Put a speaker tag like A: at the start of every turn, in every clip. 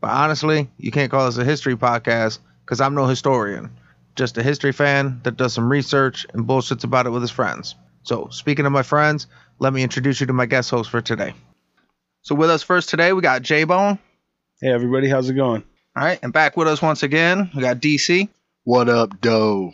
A: But honestly, you can't call this a history podcast because I'm no historian. Just a history fan that does some research and bullshits about it with his friends. So, speaking of my friends, let me introduce you to my guest host for today. So, with us first today, we got J Bone.
B: Hey everybody, how's it going?
A: All right, and back with us once again, we got DC.
C: What up, doe?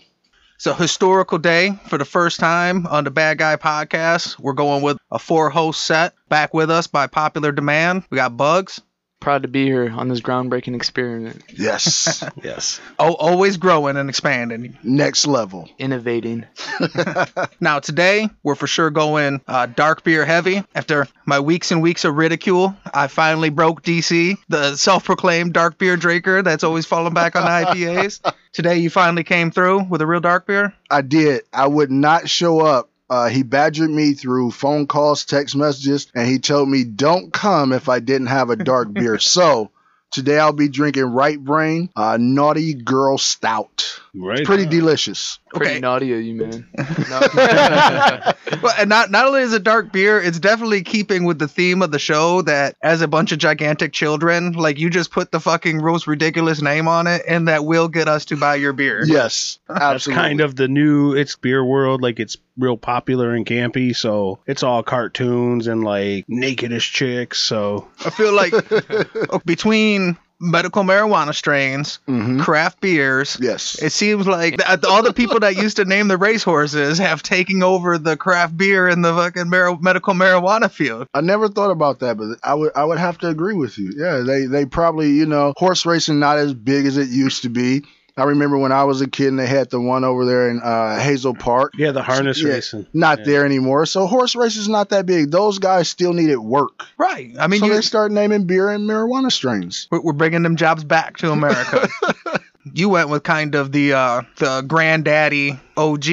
A: It's a historical day for the first time on the Bad Guy podcast. We're going with a four host set. Back with us by popular demand, we got Bugs.
D: Proud to be here on this groundbreaking experiment,
C: Yes.
B: Yes.
A: Oh, always growing and expanding.
C: Next level.
D: innovating.
A: Now today, we're for sure going uh, dark beer heavy. After my weeks and weeks of ridicule, I finally broke DC, the self-proclaimed dark beer drinker that's always falling back on IPAs. today, you finally came through with a real dark beer.
C: I did. I would not show up. Uh, he badgered me through phone calls, text messages, and he told me don't come if I didn't have a dark beer. So today I'll be drinking Right Brain uh, Naughty Girl Stout.
B: Right.
C: Pretty delicious.
D: Pretty
A: Okay.
D: naughty of you, man.
A: Well, and not not only is it dark beer, it's definitely keeping with the theme of the show that as a bunch of gigantic children, like you just put the fucking most ridiculous name on it, and that will get us to buy your beer.
C: Yes, absolutely.
B: That's kind of the new it's beer world, like it's real popular and campy, so it's all cartoons and like nakedish chicks, so
A: I feel like between medical marijuana strains,
C: Mhm.
A: craft beers.
C: Yes.
A: It seems like th- all the people that used to name the racehorses have taken over the craft beer in the fucking mar- medical marijuana field.
C: I never thought about that, but I would I would have to agree with you. Yeah, they they probably you know horse racing not as big as it used to be. I remember when I was a kid and they had the one over there in uh, Hazel Park.
B: yeah, the harness
C: Yeah,
B: racing.
C: Not
B: Yeah.
C: there anymore. So horse race is not that big. Those guys still needed work.
A: Right. I mean,
C: so
A: you,
C: they start naming beer and marijuana strains.
A: we're we're bringing them jobs back to America. you went with kind of the uh, the granddaddy OG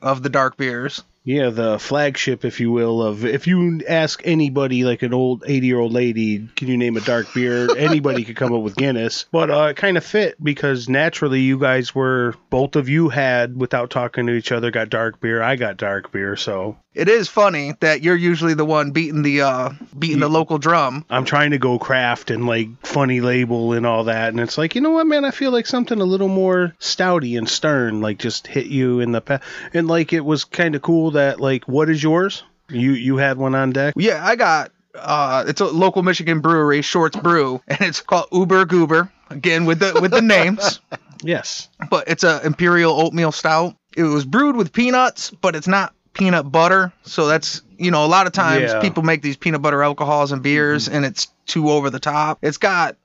A: of the dark beers.
B: Yeah, the flagship, if you will, of if you ask anybody, like an old 80 year old lady, can you name a dark beer? Anybody could come up with Guinness. But uh, it kind of fit because naturally you guys were, both of you had, without talking to each other, got dark beer. I got dark beer. So
A: It is funny that you're usually the one beating the uh, beating the local drum.
B: I'm trying to go craft and like funny label and all that. And it's like, you know what, man? I feel like something a little more stouty and stern, like just hit you in the pa- And like it was kind of cool that, like, what is yours? You you had one on deck?
A: Yeah, I got uh it's a local Michigan brewery, Shorts Brew, and it's called Uber Goober. Again with the with the names.
B: Yes.
A: But it's a imperial oatmeal stout. It was brewed with peanuts, but it's not peanut butter. So that's you know, a lot of times
B: Yeah.
A: people make these peanut butter alcohols and beers and it's too over the top. It's got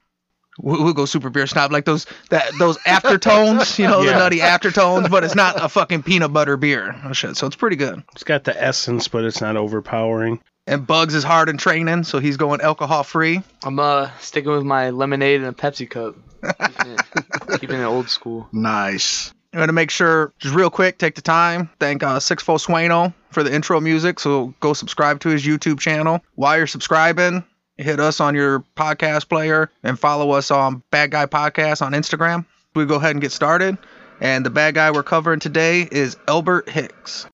A: we'll we'll go super beer snob like those that those aftertones, you know, the nutty aftertones, but it's not a fucking peanut butter beer. Oh, shit. So it's pretty good.
B: It's got the essence, but it's not overpowering.
A: And Bugs is hard in training, so he's going alcohol free.
D: I'm uh sticking with my lemonade and a Pepsi cup. Keeping it, keeping it old school.
C: Nice.
A: I'm gonna make sure, just real quick, take the time. Thank uh, Sixfo Sueno for the intro music. So go subscribe to his YouTube channel. While you're subscribing, hit us on your podcast player and follow us on Bad Guy Podcast on Instagram. We go ahead and get started. And the bad guy we're covering today is Albert Hicks.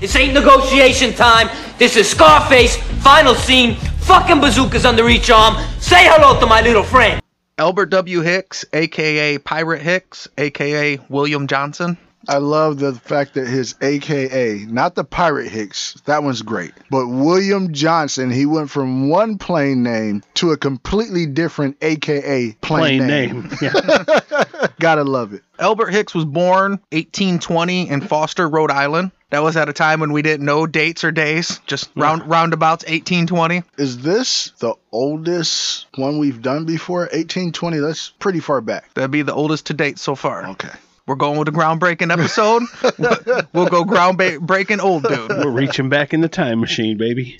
E: This ain't negotiation time. This is Scarface, final scene, fucking bazookas under each arm. Say hello to my little friend.
A: Albert W. Hicks, aka Pirate Hicks, aka William Johnson.
C: I love the fact that his AKA, not the Pirate Hicks, that one's great, but William Johnson, he went from one plain name to a completely different AKA plain,
B: Plain
C: name.
B: name. Yeah.
C: Gotta love it.
A: Albert Hicks was born 1820 in Foster, Rhode Island. That was at a time when we didn't know dates or days, just round roundabouts 1820.
C: Is this the oldest one we've done before? 1820, that's pretty far back.
A: That'd be the oldest to date so far.
C: Okay.
A: We're going with the groundbreaking episode. we'll go groundbreaking old dude.
B: We're reaching back in the time machine, baby.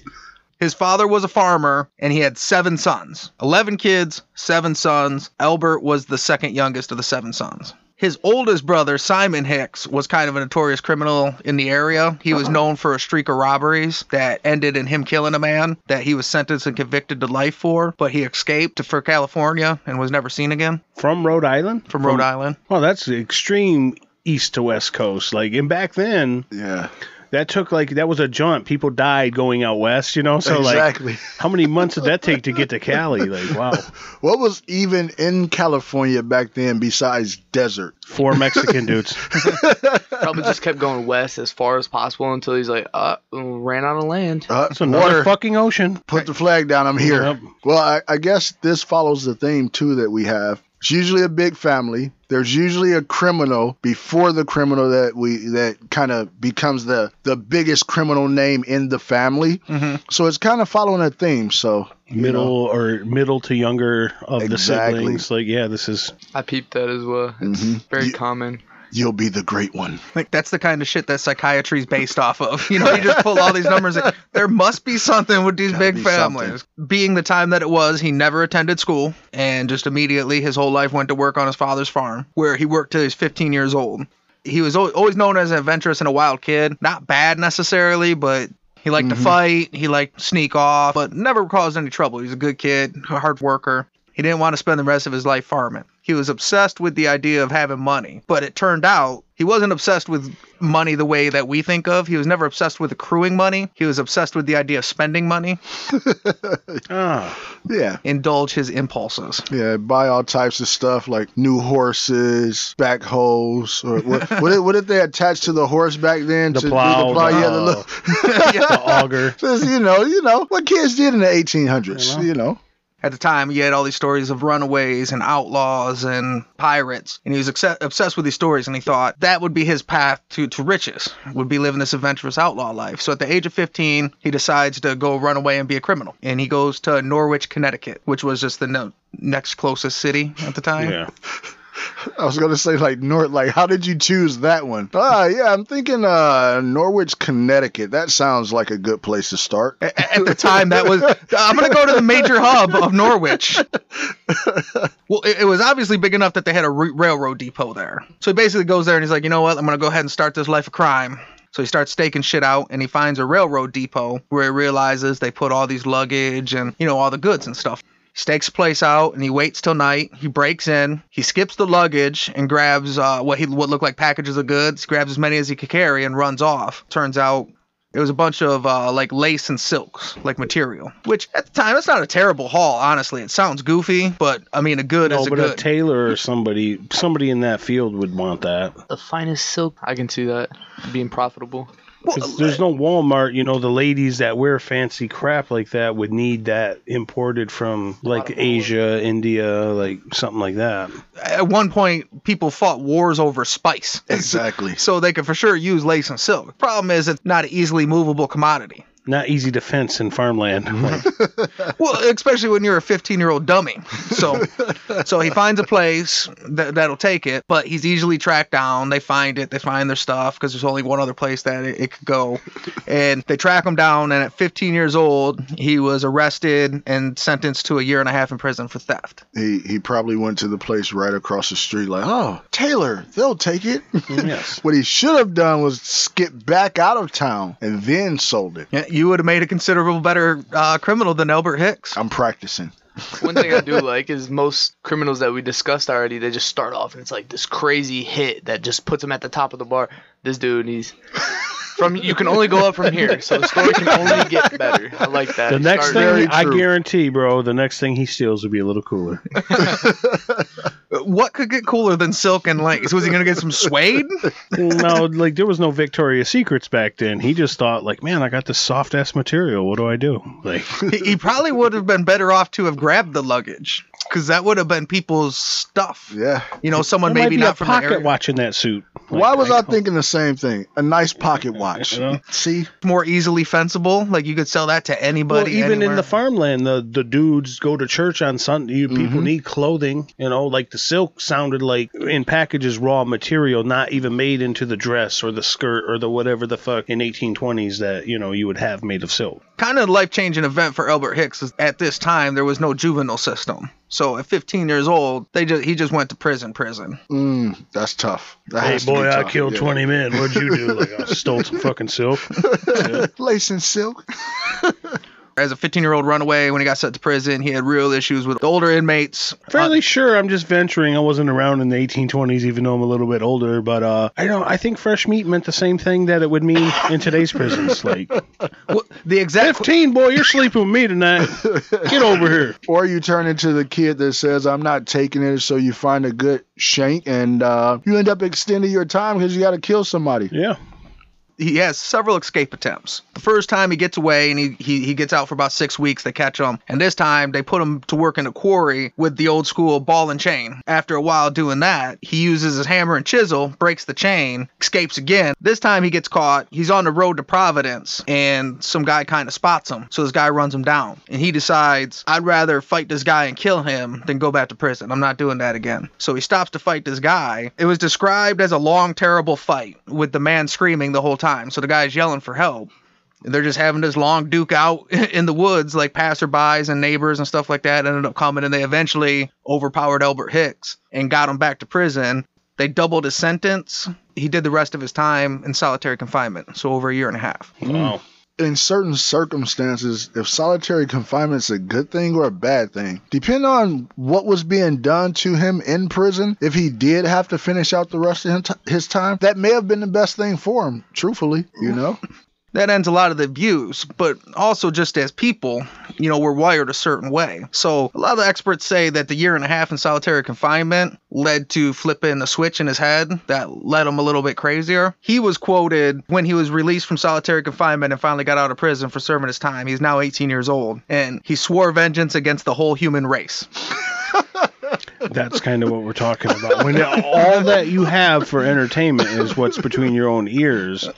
A: His father was a farmer and he had seven sons 11 kids, seven sons. Albert was the second youngest of the seven sons. His oldest brother, Simon Hicks, was kind of a notorious criminal in the area. He was uh-huh. known for a streak of robberies that ended in him killing a man that he was sentenced and convicted to life for, but he escaped for California and was never seen again
B: From Rhode Island?
A: from Rhode Island.
B: Well, that's the extreme east to west coast. Like, and back then,
C: Yeah,
B: that took like that was a jaunt. People died going out west, you know. So
C: exactly.
B: like, how many months did that take to get to Cali? Like, wow,
C: What was even in California back then besides desert?
B: four Mexican dudes.
D: Probably just kept going west as far as possible until he's like, uh, ran out of land.
C: Uh,
B: It's another
C: water.
B: fucking ocean.
C: Put the flag down. I'm here.
B: Yep.
C: Well, I, I guess this follows the theme too that we have. It's usually a big family. There's usually a criminal before the criminal that we that kind of becomes the the biggest criminal name in the family.
A: Mhm.
C: So it's kind of following a theme. So
B: Middle
C: know,
B: or middle to younger of the siblings. Like, yeah, this is
D: I peeped that as well. It's
C: Mhm.
D: very
C: You-
D: common.
C: You'll be the great one.
A: Like that's the kind of shit that psychiatry is based off of. You know, you just pull all these numbers. Like, there must be something with these
C: Gotta
A: big
C: be
A: families. Being the time that it was, he never attended school, and just immediately his whole life went to work on his father's farm, where he worked till he was 15 years old. He was always known as an adventurous and a wild kid. Not bad necessarily, but he liked to mm-hmm. fight. He liked to sneak off, but never caused any trouble. He was a good kid, a hard worker. He didn't want to spend the rest of his life farming. He was obsessed with the idea of having money, but it turned out he wasn't obsessed with money the way that we think of. He was never obsessed with accruing money. He was obsessed with the idea of spending money,
B: ah,
C: Yeah,
A: indulge his impulses.
C: yeah. Buy all types of stuff like new horses, backhoes, or what? what, did, what did they attach to the horse back then?
B: The
C: to
B: plow,
C: the plow.
B: the-
C: yeah, the little.
B: the auger.
C: Just, you know, you know what kids did in the 1800s.
B: You know.
C: You know,
A: At the time, he had all these stories of runaways and outlaws and pirates, and he was obse- obsessed with these stories. And he thought that would be his path to, to riches, would be living this adventurous outlaw life. So at the age of 15, he decides to go run away and be a criminal. And he goes to Norwich, Connecticut, which was just the no- next closest city at the time.
B: Yeah.
C: I was gonna say like North. Like, how did you choose that one? Ah, yeah, I'm thinking uh Norwich, Connecticut. That sounds like a good place to start.
A: A- At the time, that was I'm gonna go to the major hub of Norwich. Well, it, it was obviously big enough that they had a r- railroad depot there. So he basically goes there and he's like, you know what? I'm gonna go ahead and start this life of crime. So he starts staking shit out and he finds a railroad depot where he realizes they put all these luggage and you know all the goods and stuff. Stakes place out and he waits till night. He breaks in. He skips the luggage and grabs uh, what he what looked like packages of goods. Grabs as many as he could carry and runs off. Turns out it was a bunch of uh, like lace and silks, like material. Which at the time, it's not a terrible haul. Honestly, it sounds goofy, but I mean, a good
B: No,
A: is a
B: but a tailor or somebody, somebody in that field would want that.
D: The finest silk. I can see that being profitable.
B: Because there's no Walmart, you know, the ladies that wear fancy crap like that would need that imported from like Asia, India, like something like that.
A: at one point, people fought wars over spice.
C: Exactly.
A: So they could for sure use lace and silk. Problem is, it's not an easily movable commodity.
B: Not easy to fence in farmland.
A: Well, especially when you're a 15 year old dummy. So, so he finds a place that that'll take it, but he's easily tracked down. They find it. They find their stuff because there's only one other place that it, it could go, and they track him down. And at 15 years old, he was arrested and sentenced to a year and a half in prison for theft.
C: He he probably went to the place right across the street, like, oh, Taylor, they'll take it.
B: yes.
C: what he should have done was skip back out of town and then sold it.
A: Yeah, you would have made a considerable better uh, criminal than Albert Hicks.
C: I'm practicing.
D: One thing I do like is most criminals that we discussed already, they just start off and it's like this crazy hit that just puts them at the top of the bar. This dude, he's from you can only go up from here, so the story can only get better. I like that.
B: The next thing, I
C: true.
B: guarantee, bro, the next thing he steals will be a little cooler.
A: What could get cooler than silk and lace? Was he gonna get some suede?
B: no, like there was no Victoria's Secrets back then. He just thought, like, man, I got this soft ass material. What do I do? Like,
A: he, he probably would have been better off to have grabbed the luggage because that would have been people's stuff.
C: Yeah.
A: You know, someone
B: there might
A: maybe
B: be
A: not
B: a
A: from the
B: pocket
A: area.
B: watching that suit.
C: Why was I
B: Like,
C: thinking the same thing? A nice pocket watch.
B: You know?
C: See,
A: More easily fensible. Like you could sell that to anybody.
B: Well,
A: anybody.
B: even in the farmland, the the dudes go to church on Sunday. You, People
C: Mhm.
B: need clothing, you know. Like the silk sounded like in packages raw material, not even made into the dress or the skirt or the whatever the fuck in 1820s that you know you would have made of silk.
A: kind of life changing event for Albert Hicks is at this time there was no juvenile system. So at 15 years old, they just he just went to prison. Prison.
C: mm, that's tough. That
B: Hey
C: has to
B: boy, I
C: tough,
B: killed
C: yeah.
B: 20 men. What'd you do? Like I stole some fucking silk.
C: Lace and silk.
A: As a 15 year old runaway, when he got sent to prison, he had real issues with the older inmates.
B: Fairly sure. I'm just venturing. I wasn't around in the 1820s, even though I'm a little bit older. But uh, I don't. I think fresh meat meant the same thing that it would mean in today's prisons. Like
A: Well, the exact
B: 15, boy, you're sleeping with me tonight. Get over here.
C: Or you turn into the kid that says, I'm not taking it, so you find a good shank and uh, you end up extending your time because you got to kill somebody.
B: Yeah.
A: He has several escape attempts. The first time he gets away and he, he, he gets out for about six weeks, they catch him. And this time they put him to work in a quarry with the old school ball and chain. After a while doing that, he uses his hammer and chisel, breaks the chain, escapes again. This time he gets caught. He's on the road to Providence and some guy kind of spots him. So this guy runs him down and he decides, I'd rather fight this guy and kill him than go back to prison. I'm not doing that again. So he stops to fight this guy. It was described as a long, terrible fight with the man screaming the whole time. So the guy's yelling for help. They're just having this long duke out in the woods, like passerbys and neighbors and stuff like that ended up coming, and they eventually overpowered Albert Hicks and got him back to prison. They doubled his sentence. He did the rest of his time in solitary confinement, so over a year and a half.
B: Wow.
C: In certain circumstances, if solitary confinement is a good thing or a bad thing, depending on what was being done to him in prison, if he did have to finish out the rest of his time, that may have been the best thing for him, truthfully, you know?
A: That ends a lot of the views, but also just as people, you know, we're wired a certain way. So a lot of the experts say that the year and a half in solitary confinement led to flipping a switch in his head that led him a little bit crazier. He was quoted when he was released from solitary confinement and finally got out of prison for serving his time. He's now 18 years old, and he swore vengeance against the whole human race.
B: That's kind of what we're talking about. When all that you have for entertainment is what's between your own ears.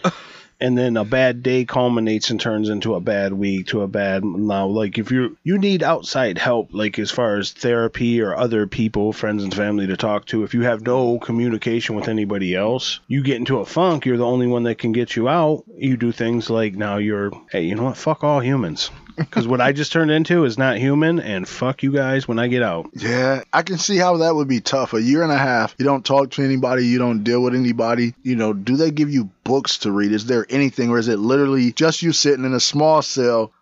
B: And then a bad day culminates and turns into a bad week to a bad now. Like if you you need outside help, like as far as therapy or other people, friends and family to talk to. If you have no communication with anybody else, you get into a funk. You're the only one that can get you out. You do things like now you're hey, you know what? Fuck all humans. Because what I just turned into is not human, and fuck you guys when I get out.
C: Yeah, I can see how that would be tough. A year and a half, you don't talk to anybody, you don't deal with anybody. You know, do they give you books to read? Is there anything, or is it literally just you sitting in a small cell,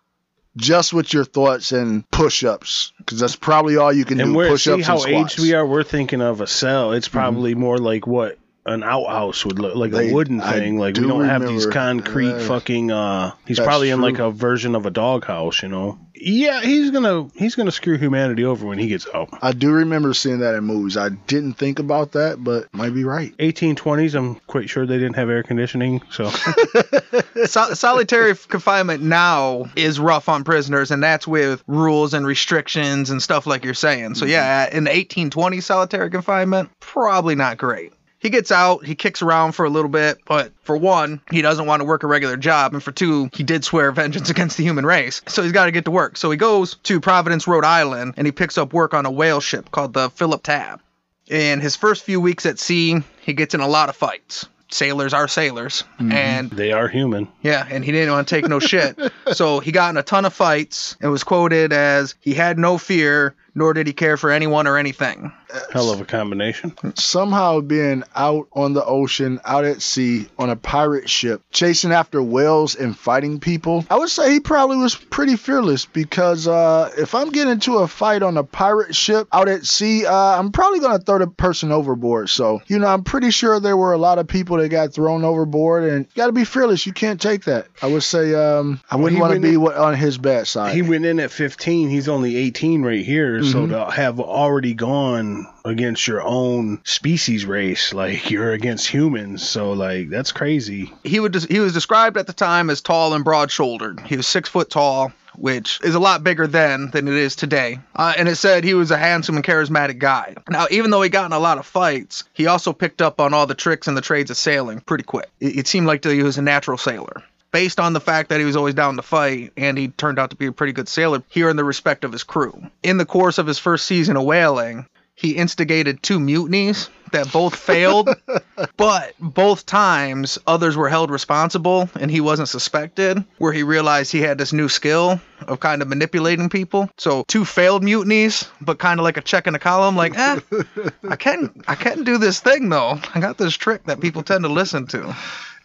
C: just with your thoughts and push-ups? Because that's probably all you can
B: and
C: do.
B: we're
C: Push-ups
B: see how
C: and squats.
B: aged we are. We're thinking of a cell. It's mm-hmm. probably more like what an outhouse would look like
C: They-
B: a wooden
C: I
B: thing. Like we
C: do
B: don't have these concrete
C: Uh,
B: fucking. uh He's
C: that's
B: probably in
C: true.
B: like a version of a doghouse. You know. Yeah, he's gonna he's gonna screw humanity over when he gets out.
C: I do remember seeing that in movies. I didn't think about that, but might be right.
B: 1820s. I'm quite sure they didn't have air conditioning. So
A: Sol- solitary confinement now is rough on prisoners, and that's with rules and restrictions and stuff like you're saying. So yeah, in the 1820 solitary confinement, probably not great. He gets out, he kicks around for a little bit, but for one, he doesn't want to work a regular job, and for two, he did swear vengeance against the human race. So he's got to get to work. So he goes to Providence, Rhode Island, and he picks up work on a whale ship called the Philip Tab. In his first few weeks at sea, he gets in a lot of fights. Sailors are sailors, mm-hmm. and
B: they are human.
A: yeah, and he didn't want to take no shit. So he got in a ton of fights and was quoted as he had no fear, nor did he care for anyone or anything.
B: Hell of a combination.
C: Somehow being out on the ocean, out at sea, on a pirate ship, chasing after whales and fighting people, I would say he probably was pretty fearless because uh, if I'm getting into a fight on a pirate ship out at sea, uh, I'm probably going to throw the person overboard. So, you know, I'm pretty sure there were a lot of people that got thrown overboard and you got to be fearless. You can't take that. I would say um, I wouldn't
B: he
C: want to be
B: in-
C: on his bad side.
B: He went in at 15. He's only 18 right here. So
C: Mm-hmm.
B: to have already gone against your own species race, like you're against humans. So like that's crazy.
A: He would he was described at the time as tall and broad-shouldered. He was six foot tall, which is a lot bigger then than it is today. Uh, and it said he was a handsome and charismatic guy. Now, even though he got in a lot of fights, he also picked up on all the tricks and the trades of sailing pretty quick. It, it seemed like he was a natural sailor. Based on the fact that he was always down to fight and he turned out to be a pretty good sailor, here in the respect of his crew. In the course of his first season of whaling, he instigated two mutinies that both failed, but both times others were held responsible and he wasn't suspected, where he realized he had this new skill of kind of manipulating people. So two failed mutinies, but kind of like a check in the column, like, eh, I can I can do this thing though. I got this trick that people tend to listen to.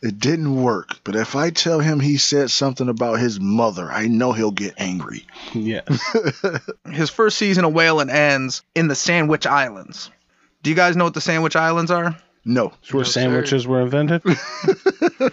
C: It didn't work, but if I tell him he said something about his mother, I know he'll get angry.
B: Yeah.
A: His first season of whaling ends in the Sandwich Islands. Do you guys know what the Sandwich Islands are?
C: No.
B: It's where
D: No, sir.
B: sandwiches were invented.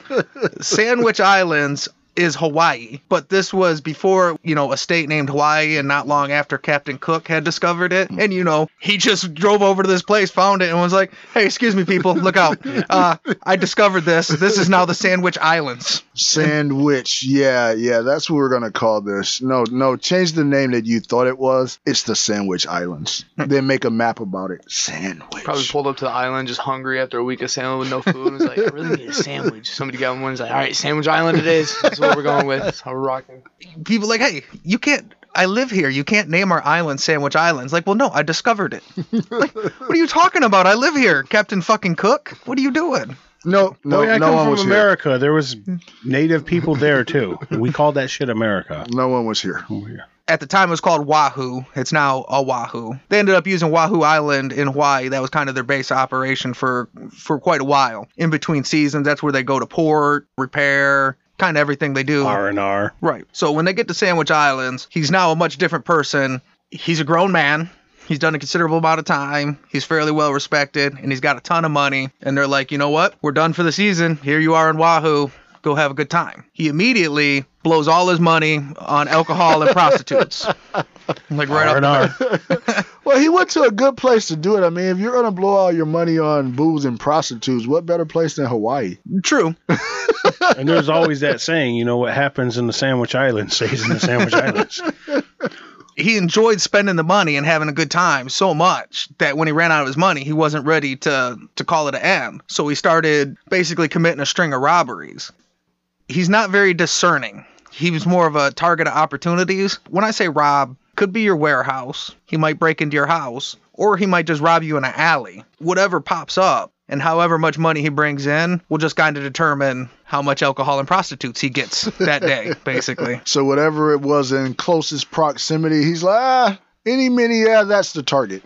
A: Sandwich Islands is Hawaii, but this was before, you know, a state named Hawaii and not long after Captain Cook had discovered it. And, you know, he just drove over to this place, found it, and was like, hey, excuse me, people, look out. Uh, I discovered this. This is now the Sandwich Islands.
C: Sandwich. Yeah, yeah, that's what we're going to call this. No, no, change the name that you thought it was. It's the Sandwich Islands. then make a map about it. Sandwich.
D: Probably pulled up to the island just hungry after a week of sailing with no food. and was like, I really need a sandwich. Somebody got one. Was like, all right, Sandwich Island it is. That's what we're going with. That's how we're rocking.
A: People like, hey, you can't. I live here. You can't name our island Sandwich Islands. Like, well, no, I discovered it. like, what are you talking about? I live here, Captain fucking Cook. What are you doing?
C: No, no,
B: Boy, I
C: no
B: come
C: one
B: from
C: was here.
B: America. There was native people there too. We called that shit America.
C: No one was here.
A: at the time it was called Wahoo. It's now Oahu. They ended up using Wahoo Island in Hawaii. That was kind of their base operation for for quite a while. In between seasons, that's where they go to port, repair, kind of everything they do.
B: R and R.
A: Right. So when they get to Sandwich Islands, he's now a much different person. He's a grown man. He's done a considerable amount of time. He's fairly well respected, and he's got a ton of money. And they're like, you know what? We're done for the season. Here you are in Wahoo. Go have a good time. He immediately blows all his money on alcohol and prostitutes. Like right
B: R
A: off the
B: R.
A: bat.
C: Well, he went to a good place to do it. I mean, if you're gonna blow all your money on booze and prostitutes, what better place than Hawaii?
A: True.
B: And there's always that saying, you know, what happens in the Sandwich Islands stays in the Sandwich Islands.
A: he enjoyed spending the money and having a good time so much that when he ran out of his money, he wasn't ready to to call it an end. So he started basically committing a string of robberies. He's not very discerning. He was more of a target of opportunities. When I say rob, could be your warehouse. He might break into your house, or he might just rob you in an alley. Whatever pops up, and however much money he brings in will just kind of determine how much alcohol and prostitutes he gets that day, basically.
C: So whatever it was in closest proximity, he's like, ah, any mini, yeah, that's the target.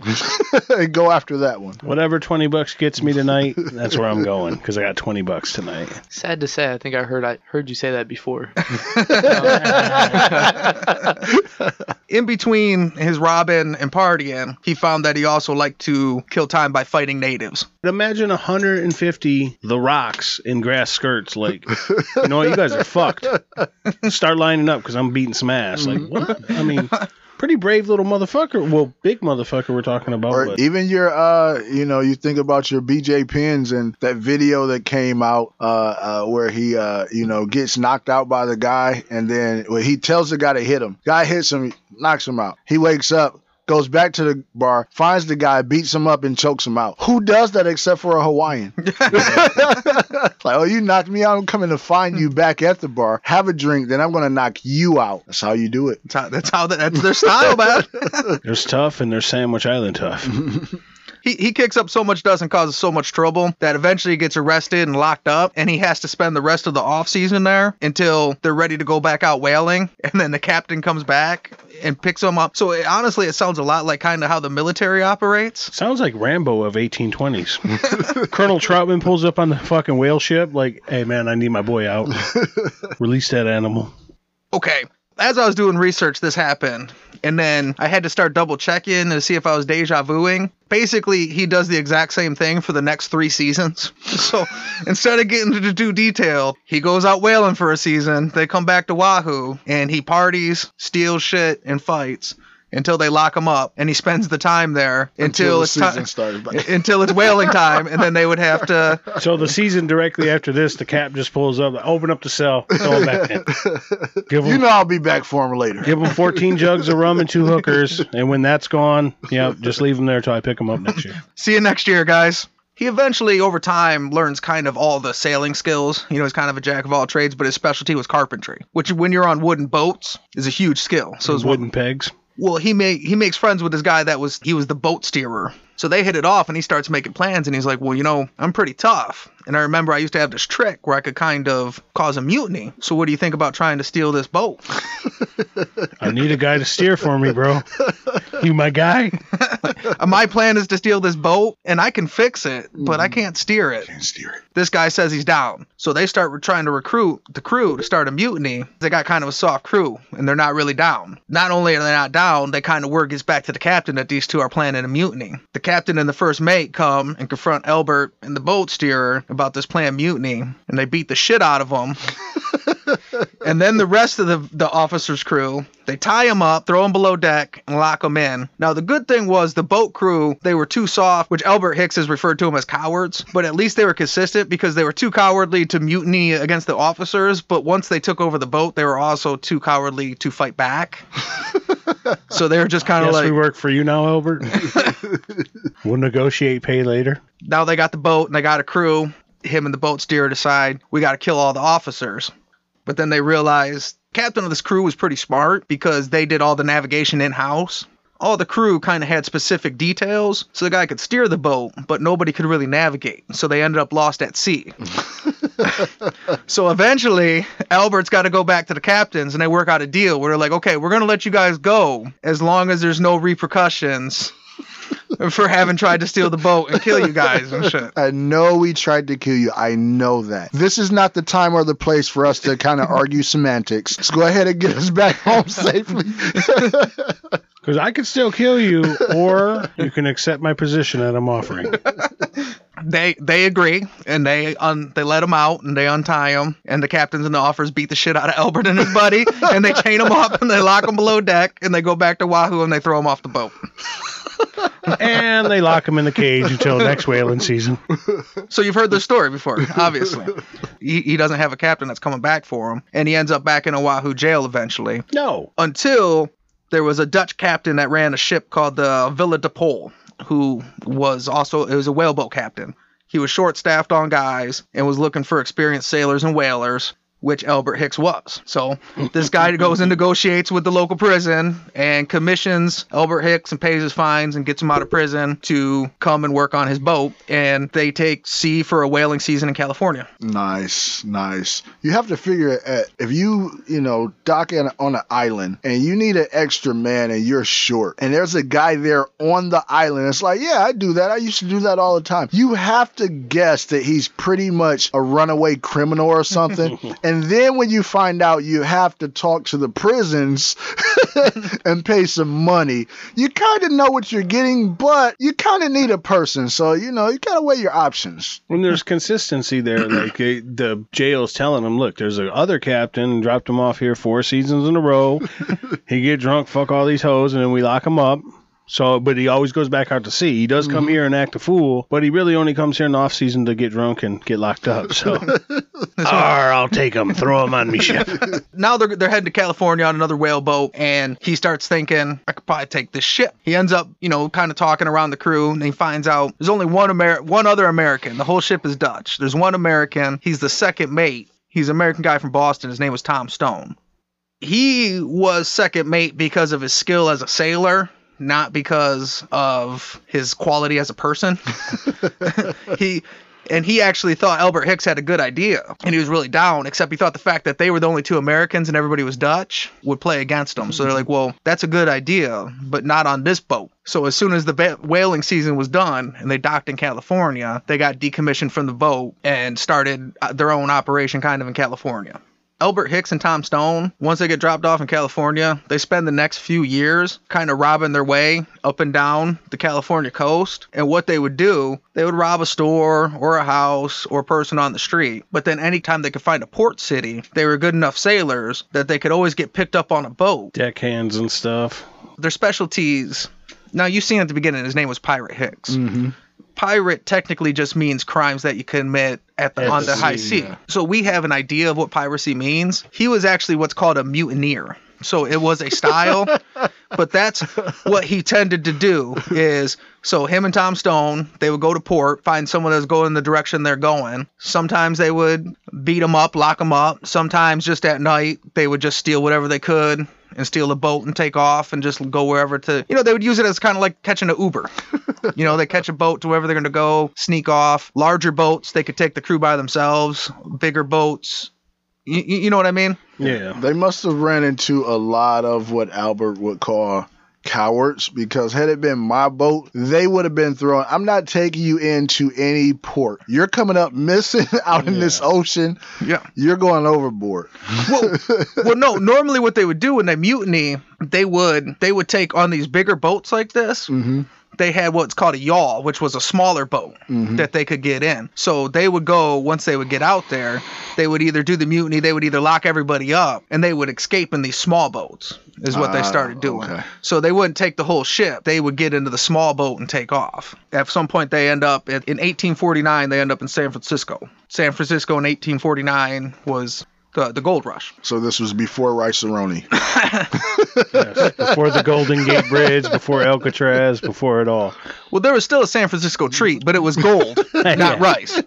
C: and go after that one.
B: Whatever twenty bucks gets me tonight, that's where I'm going because I got twenty bucks tonight.
D: Sad to say, I think I heard I heard you say that before.
A: in between his robbing and partying, he found that he also liked to kill time by fighting natives.
B: But imagine 150 The Rocks in grass skirts. Like, you know what? You guys are fucked. Start lining up because I'm beating some ass. Like, what? I mean, pretty brave little motherfucker. Well, big motherfucker we're talking about.
C: Or
B: but
C: even your, uh, you know, you think about your BJ Penn and that video that came out uh, uh, where he, uh, you know, gets knocked out by the guy, and then well, he tells the guy to hit him. Guy hits him, knocks him out. He wakes up. Goes back to the bar, finds the guy, beats him up, and chokes him out. Who does that except for a Hawaiian? like, oh, you knocked me out. I'm coming to find you back at the bar. Have a drink, then I'm going to knock you out. That's how you do it.
A: That's how, that's how that's their style, man.
B: there's tough and there's Sandwich Island tough.
A: he, he kicks up so much dust and causes so much trouble that eventually he gets arrested and locked up, and he has to spend the rest of the off season there until they're ready to go back out whaling, and then the captain comes back and picks him up. So it, honestly, it sounds a lot like kind of how the military operates.
B: Sounds like Rambo of 1820s. Colonel Trautman pulls up on the fucking whale ship, like, hey man, I need my boy out. Release that animal.
A: Okay. As I was doing research, this happened, and then I had to start double checking to see if I was deja vuing. Basically, he does the exact same thing for the next three seasons. So instead of getting into due detail, he goes out whaling for a season. They come back to Wahoo, and he parties, steals shit, and fights. Until they lock him up, and he spends the time there until,
C: the
A: it's
C: season
A: time
C: starts. But
A: until it's whaling time, and then they would have to.
B: So the season directly after this, the cap just pulls up, open up the cell, throw him back in. Give
C: you know I'll be back for him later.
B: give him 14 jugs of rum and two hookers, and when that's gone, yeah, just leave him there till I pick him up next year.
A: See you next year, guys. He eventually, over time, learns kind of all the sailing skills. You know, he's kind of a jack of all trades, but his specialty was carpentry, which, when you're on wooden boats, is a huge skill. So, it's
B: wooden pegs.
A: Well, he he makes friends with this guy that was he was the boat steerer. So they hit it off, and he starts making plans, and he's like, "Well, you know, I'm pretty tough." And I remember I used to have this trick where I could kind of cause a mutiny. So what do you think about trying to steal this boat?
B: I need a guy to steer for me, bro. You my guy?
A: My plan is to steal this boat, and I can fix it, but I mm. can't steer it.
C: Can't steer it.
A: this guy says he's down. So they start trying to recruit the crew to start a mutiny. They got kind of a soft crew, and they're not really down. Not only are they not down, they kind of word gets back to the captain that these two are planning a mutiny. The captain and the first mate come and confront Albert and the boat steerer about this planned mutiny, and they beat the shit out of them. and then the rest of the, the officers' crew, they tie him up, throw him below deck, and lock him in. Now, the good thing was the boat crew, they were too soft, which Albert Hicks has referred to them as cowards, but at least they were consistent because they were too cowardly to mutiny against the officers. But once they took over the boat, they were also too cowardly to fight back. so they were just kind of
B: Yes,
A: like,
B: we work for you now, Albert. we'll negotiate pay later.
A: now they got the boat and they got a crew. Him and the boat steerer decide we got to kill all the officers. But then they realize captain of this crew was pretty smart because they did all the navigation in house. All the crew kind of had specific details, so the guy could steer the boat, but nobody could really navigate. So they ended up lost at sea. so eventually, Albert's got to go back to the captains and they work out a deal where they're like, okay, we're going to let you guys go as long as there's no repercussions for having tried to steal the boat and kill you guys and shit.
C: I know we tried to kill you. I know that. This is not the time or the place for us to kind of argue semantics. Let's go ahead and get us back home safely.
B: Because I could still kill you, or you can accept my position that I'm offering.
A: They they agree and they un, they let him out and they untie him and the captains and the offers beat the shit out of Albert and his buddy and they chain him up and they lock him below deck and they go back to Wahoo and they throw him off the boat.
B: And they lock him in the cage until next whaling season.
A: So you've heard this story before, obviously. he, he doesn't have a captain that's coming back for him and he ends up back in Oahu jail eventually.
B: No.
A: until there was a Dutch captain that ran a ship called the Villa de Pol, who was also it was a whaleboat captain. He was short staffed on guys and was looking for experienced sailors and whalers, which Albert Hicks was. So this guy goes and negotiates with the local prison and commissions Albert Hicks and pays his fines and gets him out of prison to come and work on his boat. And they take sea for a whaling season in California.
C: Nice, nice. You have to figure uh, if you, you know, dock in, on an island and you need an extra man and you're short, and there's a guy there on the island. It's like, yeah, I do that. I used to do that all the time. You have to guess that he's pretty much a runaway criminal or something. and then when you find out you have to talk to the prisons and pay some money, you kind of know what you're getting, but you kind of need a person. So, you know, you got to weigh your options.
B: When there's consistency there, like eh, the jail's telling him, look, there's a other captain dropped him off here four seasons in a row. he get drunk, fuck all these hoes, and then we lock him up. So, but he always goes back out to sea. He does come mm-hmm. here and act a fool, but he really only comes here in the off season to get drunk and get locked up. So, Arr, I'll take him, throw him on me ship.
A: now they're, they're heading to California on another whaleboat, and he starts thinking, I could probably take this ship. He ends up, you know, kind of talking around the crew, and he finds out there's only one Amer- one other American. The whole ship is Dutch. There's one American. He's the second mate. He's an American guy from Boston. His name was Tom Stone. He was second mate because of his skill as a sailor, not because of his quality as a person. he and he actually thought Albert Hicks had a good idea, and he was really down. Except he thought the fact that they were the only two Americans and everybody was Dutch would play against him. So they're like, "Well, that's a good idea, but not on this boat." So as soon as the whaling season was done and they docked in California, they got decommissioned from the boat and started uh, their own operation, kind of in California. Albert Hicks and Tom Stone, once they get dropped off in California, they spend the next few years kind of robbing their way up and down the California coast. And what they would do, they would rob a store or a house or a person on the street. But then anytime they could find a port city, they were good enough sailors that they could always get picked up on a boat.
B: Deckhands and stuff.
A: Their specialties. Now you've seen at the beginning his name was Pirate Hicks.
C: Mm-hmm.
A: Pirate technically just means crimes that you commit at the,
B: At
A: on
B: the
A: the high
B: sea, yeah.
A: So we have an idea of what piracy means. He was actually what's called a mutineer. So it was a style, but that's what he tended to do is so him and Tom Stone, they would go to port, find someone that's going in the direction they're going. Sometimes they would beat them up, lock them up. Sometimes just at night, they would just steal whatever they could and steal a boat and take off and just go wherever to, you know, they would use it as kind of like catching an Uber. you know, they catch a boat to wherever they're going to go, sneak off. Larger boats, they could take the crew by themselves. Bigger boats, you, you know what I mean?
B: Yeah.
C: They must have ran into a lot of what Albert would call cowards because had it been my boat, they would have been thrown. I'm not taking you into any port. You're coming up missing out in this ocean.
A: Yeah.
C: You're going overboard.
A: well, well, no. Normally, what they would do when they mutiny, they would they would take on these bigger boats like this.
C: Mm-hmm.
A: They had what's called a yawl, which was a smaller boat
C: Mhm.
A: that they could get in. So they would go once they would get out there. They would either do the mutiny, they would either lock everybody up, and they would escape in these small boats. Is what they
C: Ah,
A: started doing.
C: okay.
A: So they wouldn't take the whole ship. They would get into the small boat and take off. At some point, they end up in 1849. They end up in San Francisco. San Francisco in 1849 was the the gold rush.
C: So this was before Rice-A-Roni.
B: Yes. Before the Golden Gate Bridge, before Alcatraz, before it all.
A: Well, there was still a San Francisco treat, but it was gold, not
B: Yeah.
A: rice.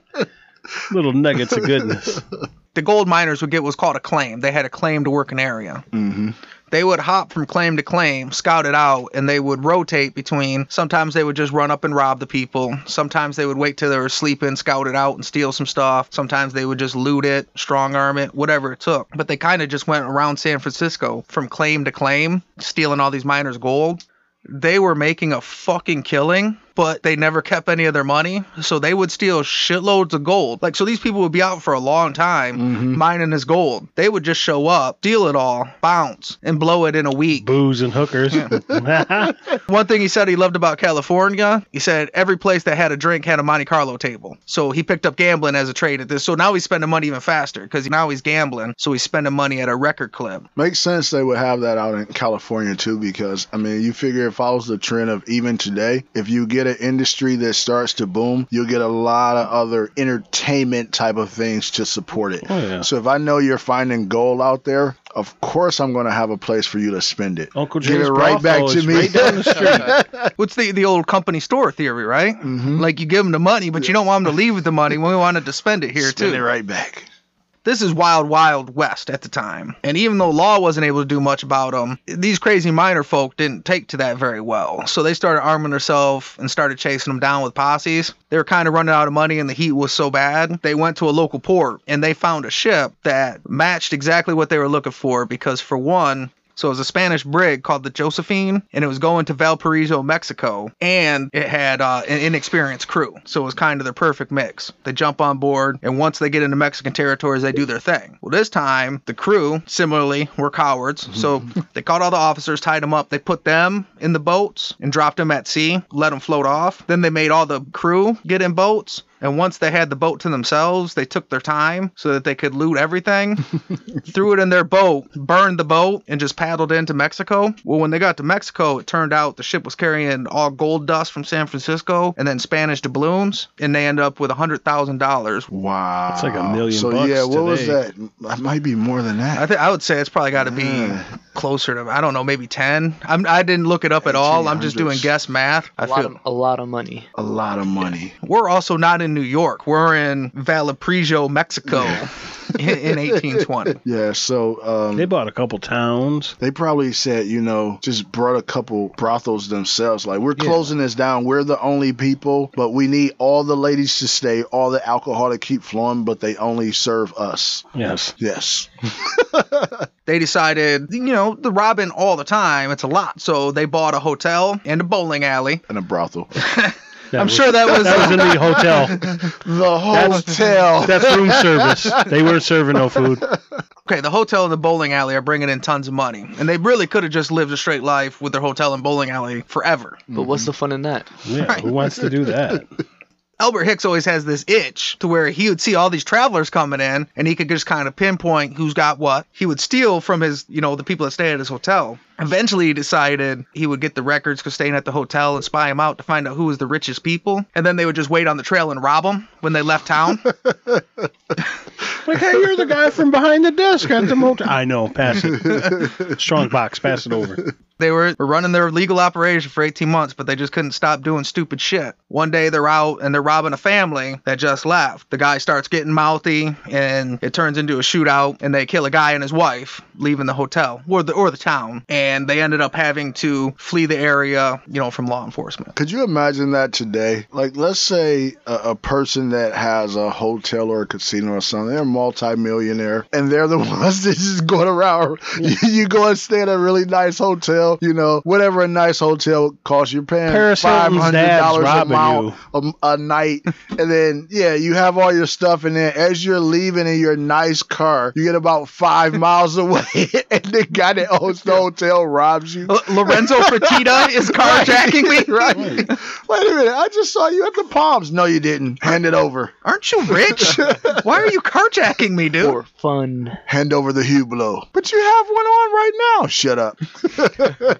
B: Little nuggets of goodness.
A: The gold miners would get what's called a claim. They had a claim to work an area.
C: mm-hmm.
A: They would hop from claim to claim, scout it out, and they would rotate between. Sometimes they would just run up and rob the people. Sometimes they would wait till they were sleeping, scout it out, and steal some stuff. Sometimes they would just loot it, strong arm it, whatever it took. But they kind of just went around San Francisco from claim to claim, stealing all these miners' gold. They were making a fucking killing, but they never kept any of their money. So they would steal shitloads of gold. Like, so these people would be out for a long time
C: Mhm.
A: mining this gold. They would just show up, steal it all, bounce, and blow it in a week.
B: Booze and hookers.
A: One thing he said he loved about California, he said every place that had a drink had a Monte Carlo table. So he picked up gambling as a trade at this. So now he's spending money even faster because now he's gambling. So he's spending money at a record clip.
C: Makes sense they would have that out in California too, because I mean, you figure it follows the trend of even today. If you get an industry that starts to boom, you'll get a lot of other entertainment type of things to support it.
B: Oh, yeah.
C: So if I know you're finding gold out there, of course I'm going to have a place for you to spend it.
B: Uncle
C: Get
B: Jim's
C: it right back to me.
B: Right down the street.
A: What's the the old company store theory, right?
C: Mhm.
A: Like you give them the money, but you don't want them to leave with the money. We wanted to spend it here
C: Spend
A: too.
C: it right back.
A: This is wild, wild west at the time. And even though law wasn't able to do much about them, these crazy miner folk didn't take to that very well. So they started arming themselves and started chasing them down with posses. They were kind of running out of money and the heat was so bad. They went to a local port and they found a ship that matched exactly what they were looking for because, for one, so it was a Spanish brig called the Josephine, and it was going to Valparaiso, Mexico, and it had uh, an inexperienced crew. So it was kind of the perfect mix. They jump on board, and once they get into Mexican territories, they do their thing. Well, this time the crew, similarly, were cowards. So they caught all the officers, tied them up. They put them in the boats and dropped them at sea, let them float off. Then they made all the crew get in boats. And once they had the boat to themselves, they took their time so that they could loot everything, threw it in their boat, burned the boat, and just paddled into Mexico. Well, when they got to Mexico, it turned out the ship was carrying all gold dust from San Francisco and then Spanish doubloons, and they ended up with $100,000.
C: Wow.
B: It's like a million
C: So
B: bucks
C: yeah, what was that? That might be more than that.
A: I, th- I would say it's probably got to be
C: Yeah.
A: Closer to, I don't know, maybe 10. I'm, I didn't look it up at all. I'm just doing guess math. I
D: A lot,
A: feel
D: of, a lot of money.
C: a lot of money.
A: we're also not in New York. We're in Valparaiso, Mexico in, in 1820.
C: Yeah. So um,
B: They bought a couple towns.
C: They probably said, you know, just brought a couple brothels themselves. Like, we're closing this down. We're the only people, but we need all the ladies to stay, all the alcohol to keep flowing, but they only serve us.
B: Yes.
C: Yes.
A: they decided, you know, the robbing all the time, it's a lot. So they bought a hotel and a bowling alley.
C: And a brothel.
B: That
A: I'm
B: was-
A: sure that was,
B: That was in the hotel.
C: the hotel.
B: That's room service. They weren't serving no food.
A: okay. The hotel and the bowling alley are bringing in tons of money, and they really could have just lived a straight life with their hotel and bowling alley forever.
D: But what's the fun in that?
B: Yeah, who wants to do that?
A: Albert Hicks always has this itch to where he would see all these travelers coming in and he could just kind of pinpoint who's got what. He would steal from his, you know, the people that stay at his hotel. Eventually, he decided he would get the records because staying at the hotel and spy him out to find out who was the richest people. And then they would just wait on the trail and rob them when they left town.
B: Like, hey, you're the guy from behind the desk at the motel. I know. Pass it. Strong box. Pass it over.
A: They were were running their legal operation for 18 months, but they just couldn't stop doing stupid shit. One day they're out and they're robbing a family that just left. The guy starts getting mouthy and it turns into a shootout and they kill a guy and his wife leaving the hotel or the or the town and they ended up having to flee the area, you know, from law enforcement.
C: Could you imagine that today? Like, let's say a, a person that has a hotel or a casino or something, they're a multimillionaire, and they're the ones that just going around. You, you go and stay at a really nice hotel, you know, whatever a nice hotel costs. You're paying
B: Paris
C: five
B: Hilton's
C: hundred
B: dad's
C: dollars a,
B: robbing
C: mile, a, a night, and then yeah, you have all your stuff, and then as you're leaving in your nice car, you get about five miles away, and the guy that owns the hotel robs you.
A: L- Lorenzo Fertitta is carjacking me.
C: Right. Wait a minute. I just saw you at the Palms. No, you didn't. Hand it over.
A: Aren't you rich? Why are you carjacking me, dude?
D: For fun.
C: Hand over the Hublot. But you have one on right now. Shut up.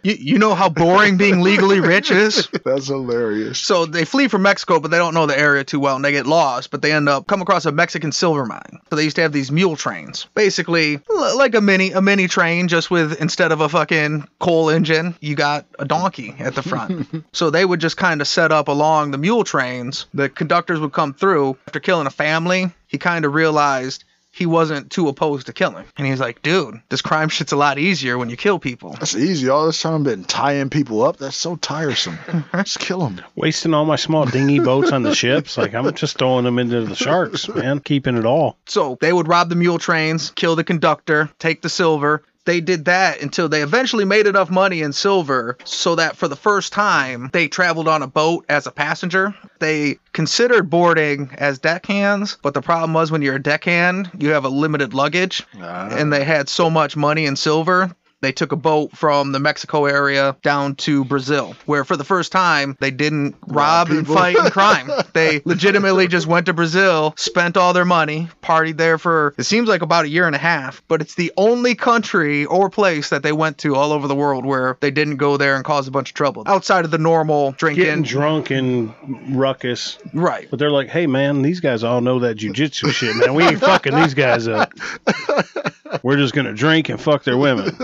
A: You, you know how boring being legally rich is?
C: That's hilarious.
A: So they flee from Mexico, but they don't know the area too well, and they get lost. But they end up come across a Mexican silver mine. So they used to have these mule trains, basically l- like a mini a mini train, just with instead of a fucking coal engine, you got a donkey at the front. so they would just kind of set up along the mule trains. The conductors would come through after killing a family. He kind of realized. He wasn't too opposed to killing. And he's like, dude, this crime shit's a lot easier when you kill people.
C: That's easy. All this time I've been tying people up. That's so tiresome. Just kill them.
B: Wasting all my small dinghy boats on the ships. Like, I'm just throwing them into the sharks, man. Keeping it all.
A: So they would rob the mule trains, kill the conductor, take the silver. They did that until they eventually made enough money in silver so that for the first time they traveled on a boat as a passenger. They considered boarding as deckhands, but the problem was when you're a deckhand, you have a limited luggage, ah. and they had so much money in silver. They took a boat from the Mexico area down to Brazil, where for the first time they didn't rob and fight and crime. They legitimately just went to Brazil, spent all their money, partied there for it seems like about a year and a half. But it's the only country or place that they went to all over the world where they didn't go there and cause a bunch of trouble outside of the normal drinking.
B: Getting drunk and ruckus.
A: Right.
B: But they're like, hey, man, these guys all know that jujitsu shit, man. We ain't fucking these guys up. We're just to drink and fuck their women.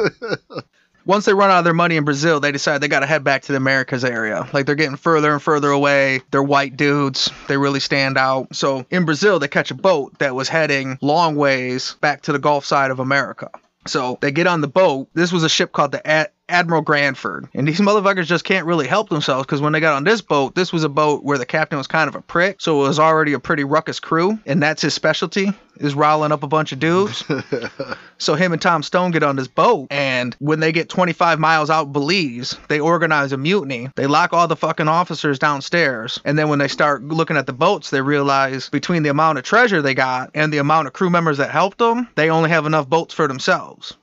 A: once they run out of their money in Brazil, they decide they got to head back to the Americas area. Like they're getting further and further away. They're white dudes. They really stand out. So in Brazil, they catch a boat that was heading long ways back to the Gulf side of America. So they get on the boat. This was a ship called the Admiral Granford. And these motherfuckers just can't really help themselves because when they got on this boat, this was a boat where the captain was kind of a prick. So it was already a pretty ruckus crew. And that's his specialty, is riling up a bunch of dudes. so him and Tom Stone get on this boat. And when they get 25 miles out Belize, they organize a mutiny. They lock all the fucking officers downstairs. And then when they start looking at the boats, they realize between the amount of treasure they got and the amount of crew members that helped them, they only have enough boats for themselves.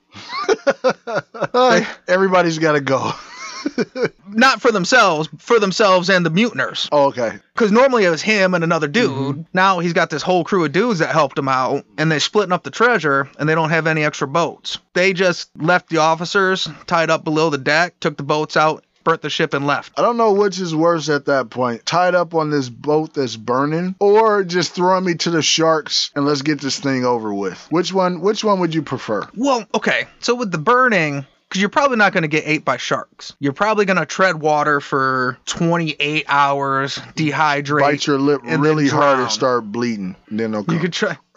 C: Everybody's got to go.
A: Not for themselves, for themselves and the mutineers.
C: Oh, okay.
A: Because normally it was him and another dude. Mm-hmm. Now he's got this whole crew of dudes that helped him out, and they're splitting up the treasure, and they don't have any extra boats. They just left the officers tied up below the deck, took the boats out, burnt the ship, and left.
C: I don't know which is worse at that point. Tied up on this boat that's burning or just throwing me to the sharks and let's get this thing over with. Which one which one would you prefer?
A: Well, okay. So with the burning, because you're probably not going to get ate by sharks. You're probably going to tread water for 28 hours, dehydrate.
C: Bite your lip really hard and start bleeding. Then they'll come.
A: You could try.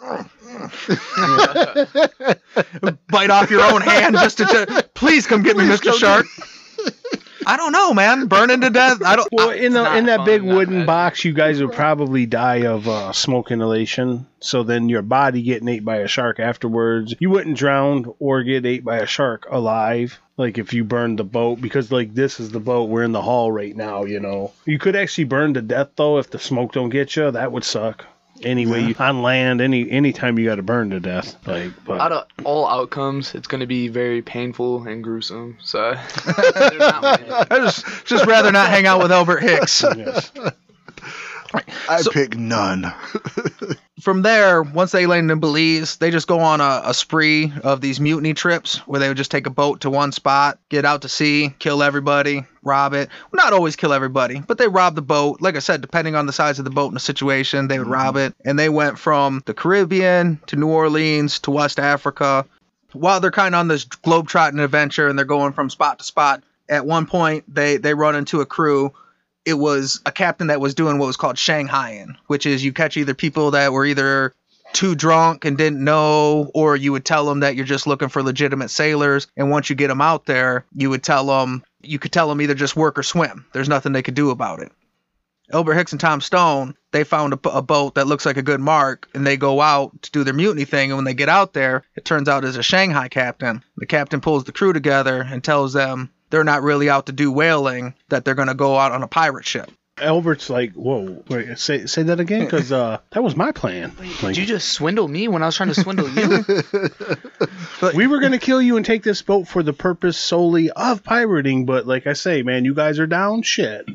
A: Bite off your own hand just to. to please come get me, Mr. Shark. I don't know, man. Burning to death. I don't.
B: Well, in the in that big wooden
D: bad.
B: box, you guys would probably die of uh, smoke inhalation. So then your body getting ate by a shark afterwards. You wouldn't drown or get ate by a shark alive. Like if you burned the boat, because like this is the boat we're in the hall right now. You know, you could actually burn to death though if the smoke don't get you. That would suck. Anyway, you, on land, any anytime you got to burn to death. Like, but
D: Out of all outcomes, it's gonna be very painful and gruesome. So there's not many.
A: I just just rather not hang out with Albert Hicks.
B: yes.
C: I
A: So-
C: pick none.
A: From there, once they land in Belize, they just go on a, a spree of these mutiny trips where they would just take a boat to one spot, get out to sea, kill everybody, rob it. Well, not always kill everybody, but they rob the boat. Like I said, depending on the size of the boat and the situation, they would rob mm-hmm. it. And they went from the Caribbean to New Orleans to West Africa. While they're kind of on this globetrotting adventure and they're going from spot to spot, at one point they they run into a crew it was a captain that was doing what was called Shanghaiing, which is you catch either people that were either too drunk and didn't know, or you would tell them that you're just looking for legitimate sailors. And once you get them out there, you would tell them, you could tell them either just work or swim. There's nothing they could do about it. Albert Hicks and Tom Stone, they found a, a boat that looks like a good mark, and they go out to do their mutiny thing. And when they get out there, it turns out it's a Shanghai captain. The captain pulls the crew together and tells them they're not really out to do whaling, that they're going to go out on a pirate ship.
B: Albert's like, whoa, wait, say say that again, because uh, that was my plan. Like,
D: Did you just swindle me when I was trying to swindle you?
B: we were gonna kill you and take this boat for the purpose solely of pirating, but like I say, man, you guys are down. Shit,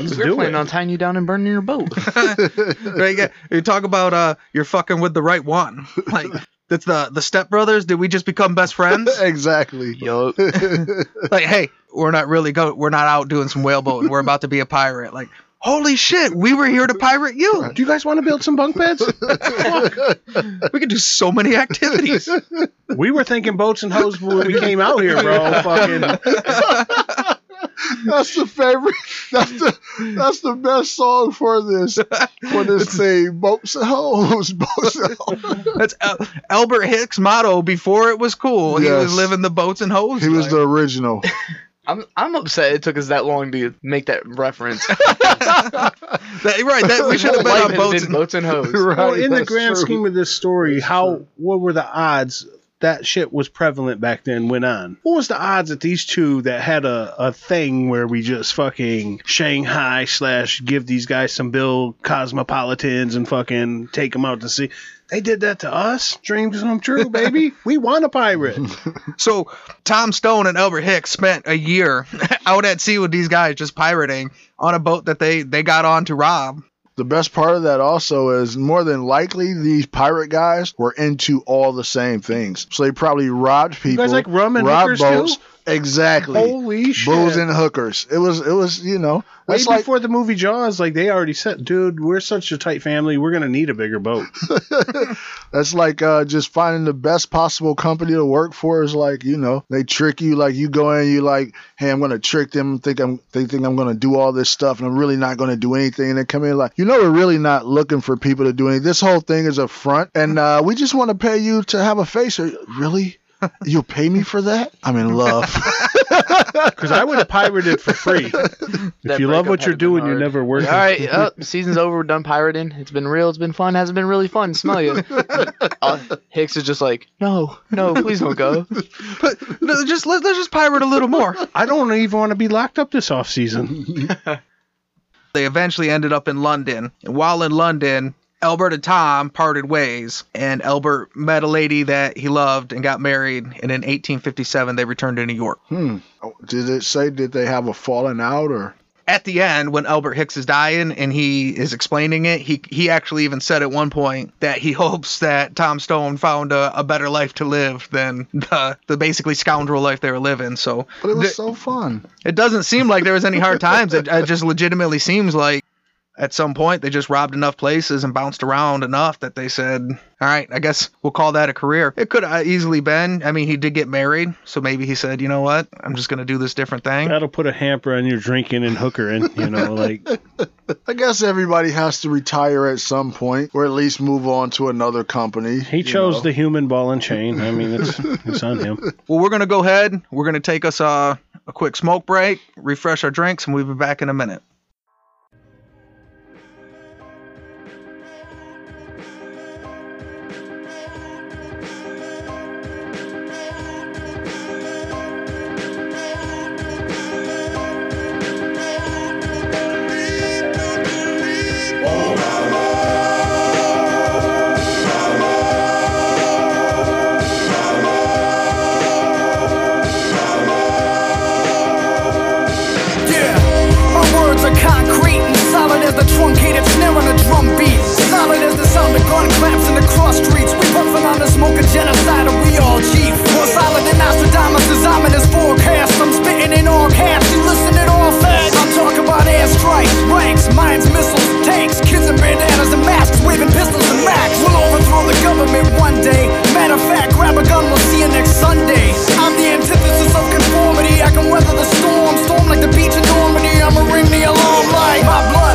B: let's
D: We're
B: do
D: planning
B: it.
D: on tying you down and burning your boat.
A: right? You, you talk about uh, you're fucking with the right one. Like that's the the Step Brothers. Did we just become best friends?
C: exactly.
D: Yo,
A: like, hey, we're not really go. We're not out doing some whaleboating. We're about to be a pirate. Like, holy shit, we were here to pirate you.
B: do you guys want to build some bunk beds?
A: We could do so many activities.
B: we were thinking boats and hoes when we came out here, bro. Fucking
C: That's the favorite. That's the that's the best song for this for this thing. Boats and hoes, boats and hoes.
A: That's Al- Albert Hicks' motto before it was cool. He was living the boats and hoes.
C: He was the original.
D: I'm I'm upset it took us that long to make that reference.
A: That- right. That we should have been on boats. and,
D: boats and hoes.
C: Right,
B: well, in the grand
C: true.
B: scheme of this story, how what were the odds that shit was prevalent back then went on? What was the odds that these two that had a, a thing where we just fucking Shanghai slash give these guys some bill cosmopolitans and fucking take them out to sea? They did that to us. Dreams come true, baby. we want a pirate.
A: So Tom Stone and Albert Hicks spent a year out at sea with these guys just pirating on a boat that they they got on to rob.
C: The best part of that also is more than likely these pirate guys were into all the same things. So they probably robbed people.
B: guys like rum and
C: robbed boats.
B: too?
C: Exactly.
B: Holy shit.
C: Booze and hookers. It was it was, you know,
B: Way
C: like
B: before the movie Jaws, like they already said, dude, we're such a tight family, we're gonna need a bigger boat.
C: That's like uh, just finding the best possible company to work for. Is like you know they trick you. Like you go in, you like, hey, I'm gonna trick them. Think I'm they think I'm gonna do all this stuff, and I'm really not gonna do anything. And they come in like, you know, we're really not looking for people to do anything. This whole thing is a front, and uh, we just want to pay you to have a face. Are- Really? You'll pay me for that? I'm in love.
B: Because I would have pirated for free. If you love what you're doing, you're never working.
D: All right, uh, season's over. We're done pirating. It's been real. It's been fun. Hasn't been really fun. Smell you. uh, Hicks is just like, no, no, please don't go.
A: But no, just let, let's just pirate a little more.
B: I don't even want to be locked up this off season.
A: They eventually ended up in London. And while in London, Albert and Tom parted ways, and Albert met a lady that he loved and got married. And in 1857, they returned to New York.
C: hmm. Did it say did they have a falling out or?
A: At the end, when Albert Hicks is dying and he is explaining it, he he actually even said at one point that he hopes that Tom Stone found a, a better life to live than the the basically scoundrel life they were living. So
C: But it was
A: th-
C: so fun.
A: it doesn't seem like there was any hard times. It, it just legitimately seems like at some point they just robbed enough places and bounced around enough that they said, "All right, I guess we'll call that a career." It could have easily been. I mean, he did get married, so maybe he said, "You know what? I'm just gonna do this different thing."
B: That'll put a hamper on your drinking and hookering, you know, like
C: I guess everybody has to retire at some point, or at least move on to another company.
B: he chose
C: know.
B: the human ball and chain. I mean, it's it's on him.
A: Well, we're gonna go ahead. We're gonna take us uh, a quick smoke break, refresh our drinks, and we'll be back in a minute.
F: I can weather the
G: storm, storm like the beach in Normandy. I'ma ring the alarm like my blood.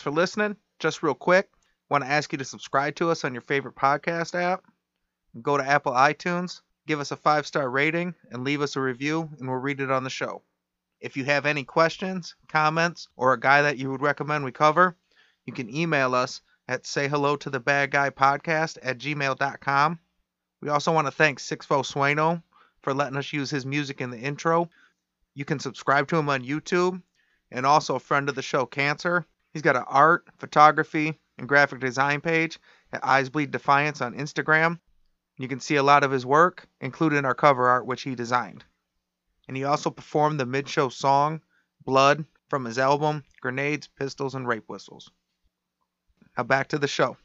A: For listening. Just real quick, want to ask you to subscribe to us on your favorite podcast app. Go to Apple iTunes, give us a five star rating, and leave us a review, and we'll read it on the show. If you have any questions, comments, or a guy that you would recommend we cover, you can email us at say hello to the bad guy podcast at gmail.com. We also want to thank Sixfo Sueno for letting us use his music in the intro. You can subscribe to him on YouTube and also a friend of the show, Cancer. He's got an art, photography, and graphic design page at Eyes Bleed Defiance on Instagram. You can see a lot of his work, including our cover art, which he designed. And he also performed the mid show song, Blood, from his album, Grenades, Pistols, and Rape Whistles. Now back to the show.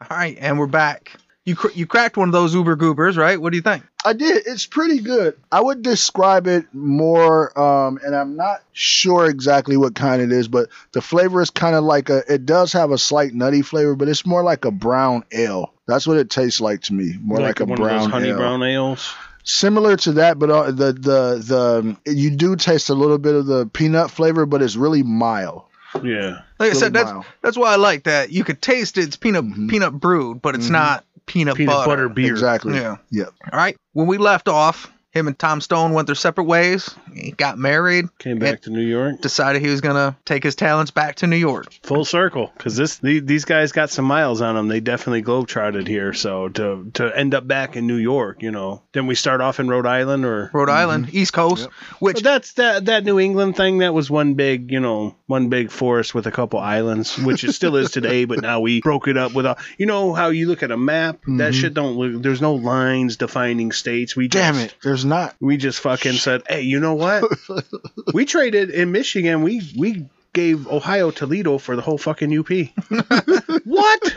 A: All right, and we're back. You cr- you cracked one of those Uber Goobers, right? What do you think?
C: I did. It's pretty good. I would describe it more, um, and I'm not sure exactly what kind it is, but the flavor is kind of like a. It does have a slight nutty flavor, but it's more like a brown ale. That's what it tastes like to me. More like, a
B: one
C: brown
B: of those honey
C: ale.
B: brown ales.
C: Similar to that, but uh, the the the you do taste a little bit of the peanut flavor, but it's really mild.
B: Yeah.
A: Like I said, that's
C: mild.
A: that's why I like that. You could taste it. It's peanut
C: Mhm.
A: peanut brewed, but it's
C: Mhm.
A: not peanut,
B: Peanut
A: butter.
B: butter beer.
C: Exactly.
A: Yeah.
C: Yep.
A: All right. When we left off, him and Tom Stone went their separate ways. He got married.
B: Came back to New York.
A: Decided he was gonna take his talents back to New York.
B: Full circle, because this these guys got some miles on them. They definitely globetrotted here. So to to end up back in New York, you know, then we start off in Rhode Island or.
A: Rhode Island, East Coast, which
B: But that's that that New England thing. That was one big, you know, one big forest with a couple islands, which it still is today. But now we broke it up with a. You know how you look at a map? That
C: Mhm.
B: shit don't look. There's no lines defining states. We
C: Damn
B: just,
C: it. There's not.
B: We just fucking said, hey, you know what? we traded in Michigan. We we gave Ohio Toledo for the whole fucking UP. what?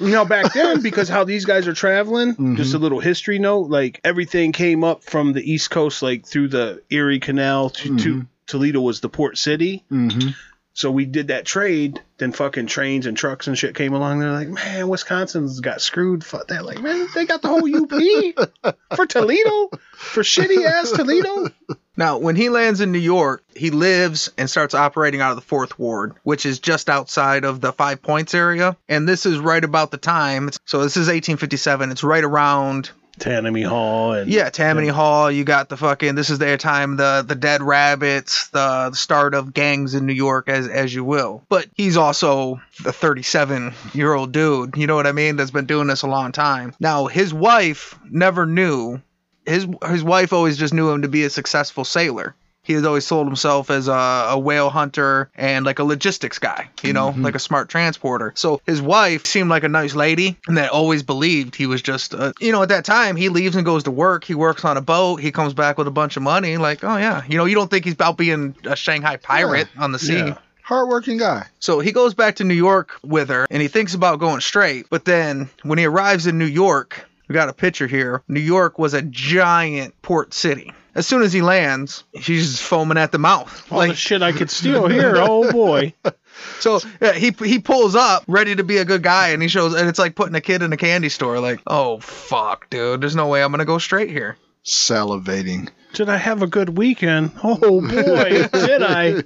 B: You know, back then, because how these guys are traveling, just a little history note, like everything came up from the East Coast, like through the Erie Canal to, to Toledo was the port city.
C: Mm-hmm.
B: So we did that trade. Then fucking trains and trucks and shit came along. They're like, man, Wisconsin's got screwed. Fuck that. Like, man, they got the whole UP for Toledo, for shitty ass Toledo.
A: now when he lands in New York, he lives and starts operating out of the Fourth Ward, which is just outside of the Five Points area. And this is right about the time. So this is 1857. It's right around
B: Tammany Hall and
A: Yeah, Tammany Hall. You got the fucking. This is their time. The the Dead Rabbits. The, the start of gangs in New York, as as you will. But he's also the 37 year old dude. You know what I mean? That's been doing this a long time. Now his wife never knew. His his wife always just knew him to be a successful sailor. He has always sold himself as a, a whale hunter and like a logistics guy, you know, like a smart transporter. So his wife seemed like a nice lady and that always believed he was just, uh, you know, at that time he leaves and goes to work. He works on a boat. He comes back with a bunch of money. Like, oh yeah, you know, you don't think he's about being a Shanghai pirate on the sea.
B: Yeah.
C: Hardworking guy.
A: So he goes back to New York with her and he thinks about going straight. But then when he arrives in New York, we got a picture here. New York was a giant port city. As soon as he lands, he's just foaming at the mouth.
B: all the shit I could steal here. Oh boy.
A: so yeah, he he pulls up ready to be a good guy and he shows and it's like putting a kid in a candy store like, "Oh fuck, dude. There's no way I'm going to go straight here."
C: Salivating.
B: Did I have a good weekend? Oh boy, did I?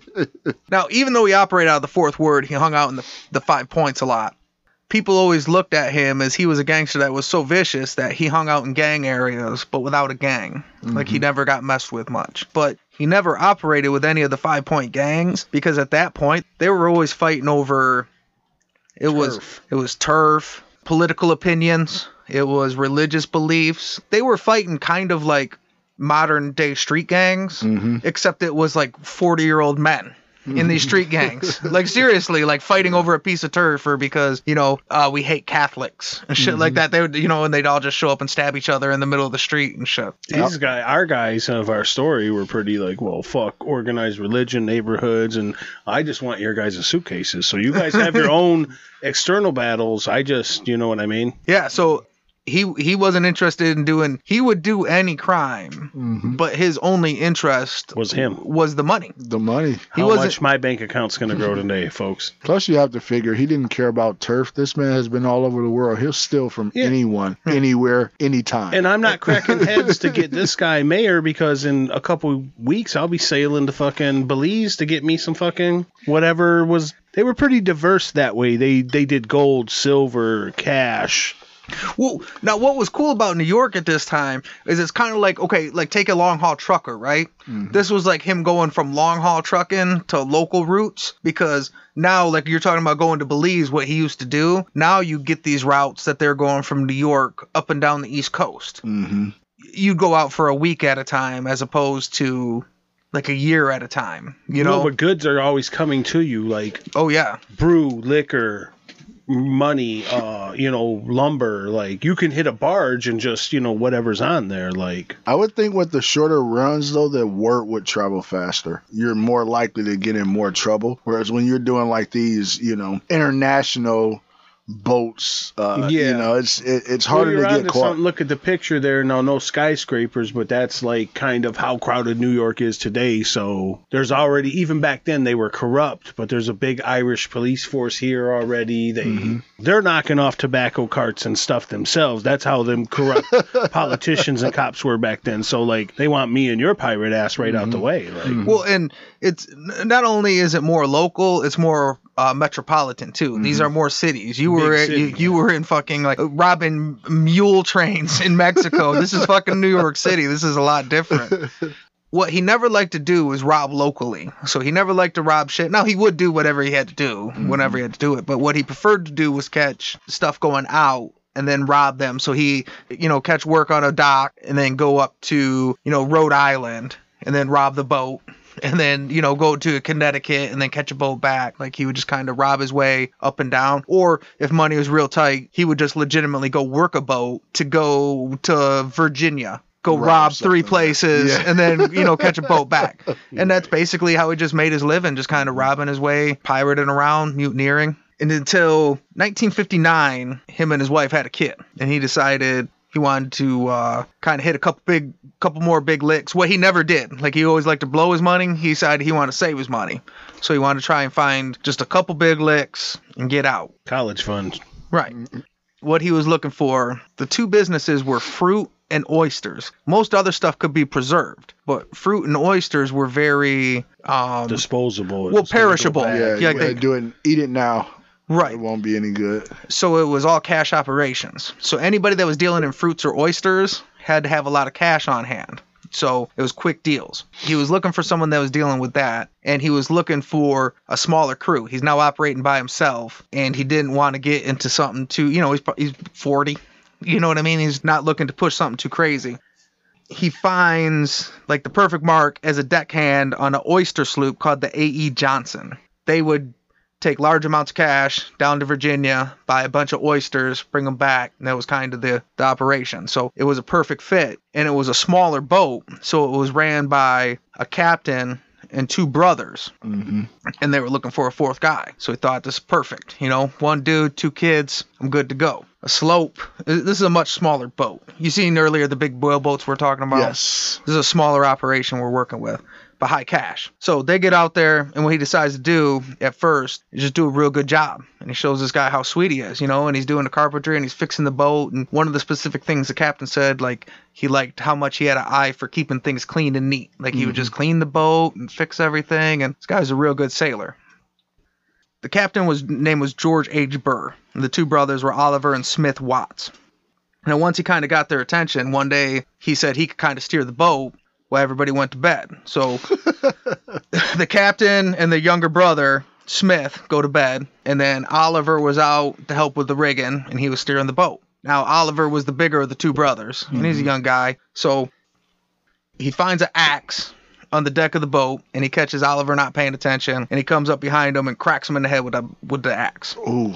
A: Now, even though he operated out of the Fourth Ward, he hung out in the, the five points a lot. People always looked at him as he was a gangster that was so vicious that he hung out in gang areas, but without a gang. Like he mm-hmm. never got messed with much. But he never operated with any of the five point gangs because at that point they were always fighting over. It was
B: Turf.
A: it was turf, political opinions, it was religious beliefs. They were fighting kind of like modern day street gangs, mm-hmm. except it was like 40 year old men in these street gangs. like seriously, like fighting over a piece of turf or because, you know, uh, we hate Catholics and shit like that. They would, you know, and they'd all just show up and stab each other in the middle of the street and shit.
B: These guy, our guys of our story were pretty like, well, fuck organized religion, neighborhoods, and I just want your guys' suitcases. So you guys have your own external battles. I just, you know what I mean?
A: Yeah, so he he wasn't interested in doing he would do any crime, mm-hmm. but his only interest
B: Was him.
A: was the money.
C: The money.
A: He
B: How
A: wasn't
B: much my bank account's gonna grow today, folks?
C: Plus, you have to figure he didn't care about turf. This man has been all over the world. He'll steal from
B: Yeah.
C: anyone, anywhere, anytime.
B: And I'm not cracking heads to get this guy mayor because in a couple weeks I'll be sailing to fucking Belize to get me some fucking whatever was they were pretty diverse that way. They they did gold, silver, cash.
A: Well, now what was cool about New York at this time is it's kind of like okay, like take a long haul trucker, right? This was like him going from long haul trucking to local routes because now like you're talking about going to Belize, what he used to do. Now you get these routes that they're going from New York up and down the East Coast.
C: hmm
A: You go out for a week at a time as opposed to like a year at a time. You
B: No,
A: know?
B: but goods are always coming to you, like
A: oh yeah.
B: brew, liquor, money, uh, you know, lumber. Like you can hit a barge and just you know whatever's on there. Like
C: I would think with the shorter runs though, that word would travel faster. You're more likely to get in more trouble. Whereas when you're doing like these, you know, international boats, uh,
B: Yeah.
C: you know, it's it, it's harder
B: you're
C: to get
B: onto
C: caught.
B: something. Look at the picture there. Now, no skyscrapers, but that's like kind of how crowded New York is today. So there's already, even back then, they were corrupt, but there's a big Irish police force here already. They
C: Mm-hmm.
B: they're knocking off tobacco carts and stuff themselves. That's how them corrupt politicians and cops were back then. So like they want me and your pirate ass right out the
C: Mm-hmm.
B: way.
A: Well, and it's not only is it more local, it's more uh, metropolitan too. These are more cities. You were
B: Big
A: you, you were in fucking like robbing mule trains in Mexico. this is fucking New York City. This is a lot different. What he never liked to do was rob locally. So he never liked to rob shit. Now he would do whatever he had to do mm-hmm. whenever he had to do it. But what he preferred to do was catch stuff going out and then rob them. So he, you know, catch work on a dock and then go up to, you know, Rhode Island and then rob the boat and then, you know, go to Connecticut and then catch a boat back. Like he would just kind of rob his way up and down. Or if money was real tight, he would just legitimately go work a boat to go to Virginia. Go
C: Rob
A: rob three places
C: Yeah.
A: and then, you know, catch a boat back. And that's basically how he just made his living, just kind of robbing his way, pirating around, mutineering. And until 1959, him and his wife had a kid, and he decided he wanted to uh, kind of hit a couple big, couple more big licks. What he never did, like he always liked to blow his money. He decided he wanted to save his money, so he wanted to try and find just a couple big licks and get out.
B: college funds.
A: Right. What he was looking for, the two businesses were fruit and oysters. Most other stuff could be preserved, but fruit and oysters were very um,
B: Disposable.
A: Well,
B: It's gonna go
A: perishable.
C: yeah,
A: Yeah, like they-
C: do it. Eat it now.
A: Right.
C: It won't be any good.
A: so it was all cash operations. So anybody that was dealing in fruits or oysters had to have a lot of cash on hand. So it was quick deals. He was looking for someone that was dealing with that, and he was looking for a smaller crew. He's now operating by himself, and he didn't want to get into something too. You know, he's he's 40. You know what I mean? He's not looking to push something too crazy. He finds like the perfect mark as a deckhand on an oyster sloop called the A.E. Johnson. They would take large amounts of cash down to Virginia, buy a bunch of oysters, bring them back, and that was kind of the, the operation. So it was a perfect fit, and it was a smaller boat, so it was ran by a captain and two brothers,
C: hmm
A: and they were looking for a fourth guy. So he thought this is perfect. You know, one dude, two kids, I'm good to go. A sloop. This is a much smaller boat. You seen earlier the big boil boats we're talking about.
C: Yes.
A: This is a smaller operation we're working with, but high cash. So they get out there, and what he decides to do at first is just do a real good job. And he shows this guy how sweet he is, you know, and he's doing the carpentry and he's fixing the boat. And one of the specific things the captain said, like, he liked how much he had an eye for keeping things clean and neat. Like, he would mm-hmm. just clean the boat and fix everything. And this guy's a real good sailor. The captain was name was George H. Burr. And the two brothers were Oliver and Smith Watts. Now, once he kind of got their attention, one day he said he could kind of steer the boat while everybody went to bed. So the captain and the younger brother, Smith, go to bed, and then Oliver was out to help with the rigging, and he was steering the boat. Now, Oliver was the bigger of the two brothers, and he's a mm-hmm. young guy. So he finds an axe on the deck of the boat, and he catches Oliver not paying attention, and he comes up behind him and cracks him in the head with, a, with the axe.
C: Ooh.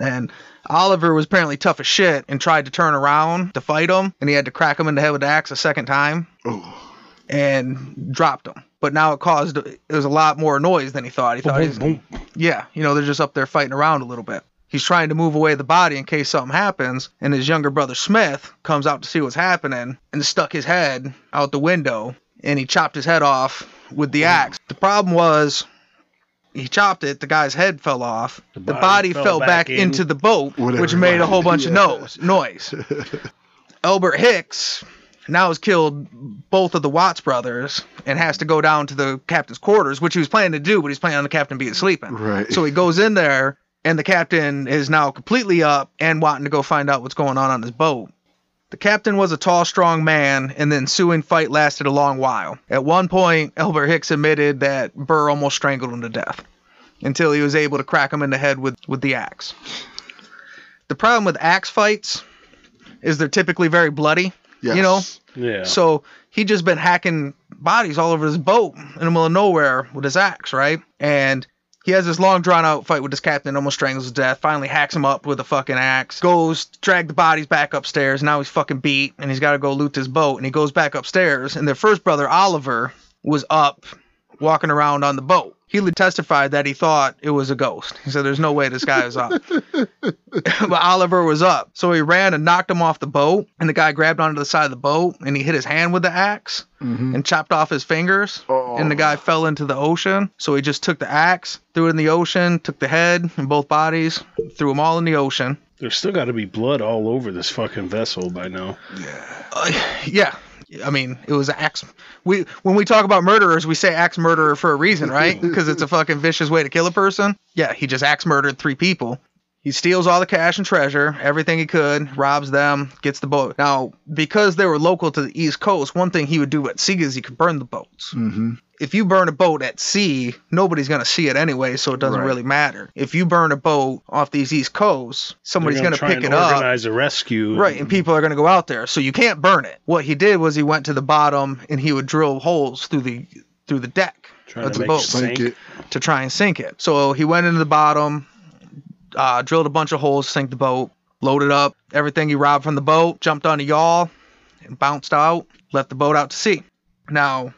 A: And Oliver was apparently tough as shit and tried to turn around to fight him, and he had to crack him in the head with the axe a second time
C: Ooh.
A: And dropped him. But now it caused it was a lot more noise than he thought. He thought,
B: Boom,
A: he's,
B: boom.
A: yeah, you know, they're just up there fighting around a little bit. He's trying to move away the body in case something happens, and his younger brother Smith comes out to see what's happening and stuck his head out the window and he chopped his head off with the axe. The problem was he chopped it, the guy's head fell off, the body,
B: body
A: fell,
B: fell
A: back,
B: back in.
A: into the boat, which made a whole bunch
C: yeah.
A: of nose, noise. Albert Hicks now has killed both of the Watts brothers and has to go down to the captain's quarters, which he was planning to do, but he's planning on the captain being sleeping.
C: Right.
A: So he goes in there, and the captain is now completely up and wanting to go find out what's going on on his boat. The captain was a tall, strong man, and the ensuing fight lasted a long while. At one point, Albert Hicks admitted that Burr almost strangled him to death until he was able to crack him in the head with, with the axe. The problem with axe fights is they're typically very bloody.
C: Yes.
A: You know,
B: Yeah.
A: so he just been hacking bodies all over his boat in the middle of nowhere with his axe, right? And he has this long drawn out fight with his captain, almost strangles his death, finally hacks him up with a fucking axe, goes, drag the bodies back upstairs, now he's fucking beat, and he's gotta go loot his boat, and he goes back upstairs, and their first brother, Oliver, was up walking around on the boat. He testified that he thought it was a ghost. He said, There's no way this guy is up. but Oliver was up. So he ran and knocked him off the boat, and the guy grabbed onto the side of the boat and he hit his hand with the axe
C: Mhm.
A: and chopped off his fingers.
C: Oh.
A: And the guy fell into the ocean. So he just took the axe, threw it in the ocean, took the head and both bodies, threw them all in the ocean.
B: There's still got to be blood all over this fucking vessel by now.
A: Uh, yeah. I mean, it was axe. We when we talk about murderers, we say axe murderer for a reason, right? Because it's a fucking vicious way to kill a person. Yeah, he just axe murdered three people. He steals all the cash and treasure, everything he could, robs them, gets the boat. Now, because they were local to the East Coast, one thing he would do at sea is he could burn the boats.
C: Mhm.
A: If you burn a boat at sea, nobody's gonna see it anyway, so it doesn't
C: Right.
A: really matter. If you burn a boat off these East Coasts, somebody's gonna, pick
B: and
A: it up.
B: organize a rescue.
A: Right, and people are going to go out there, so you can't burn it. What he did was he went to the bottom and he would drill holes through the through the deck
B: Trying
A: of
B: to
A: the
B: make
A: boat
C: Sink
A: to try and sink it. So he went into the bottom, uh, drilled a bunch of holes, sank the boat, loaded up everything he robbed from the boat, jumped on a yawl, and bounced out, left the boat out to sea. Now,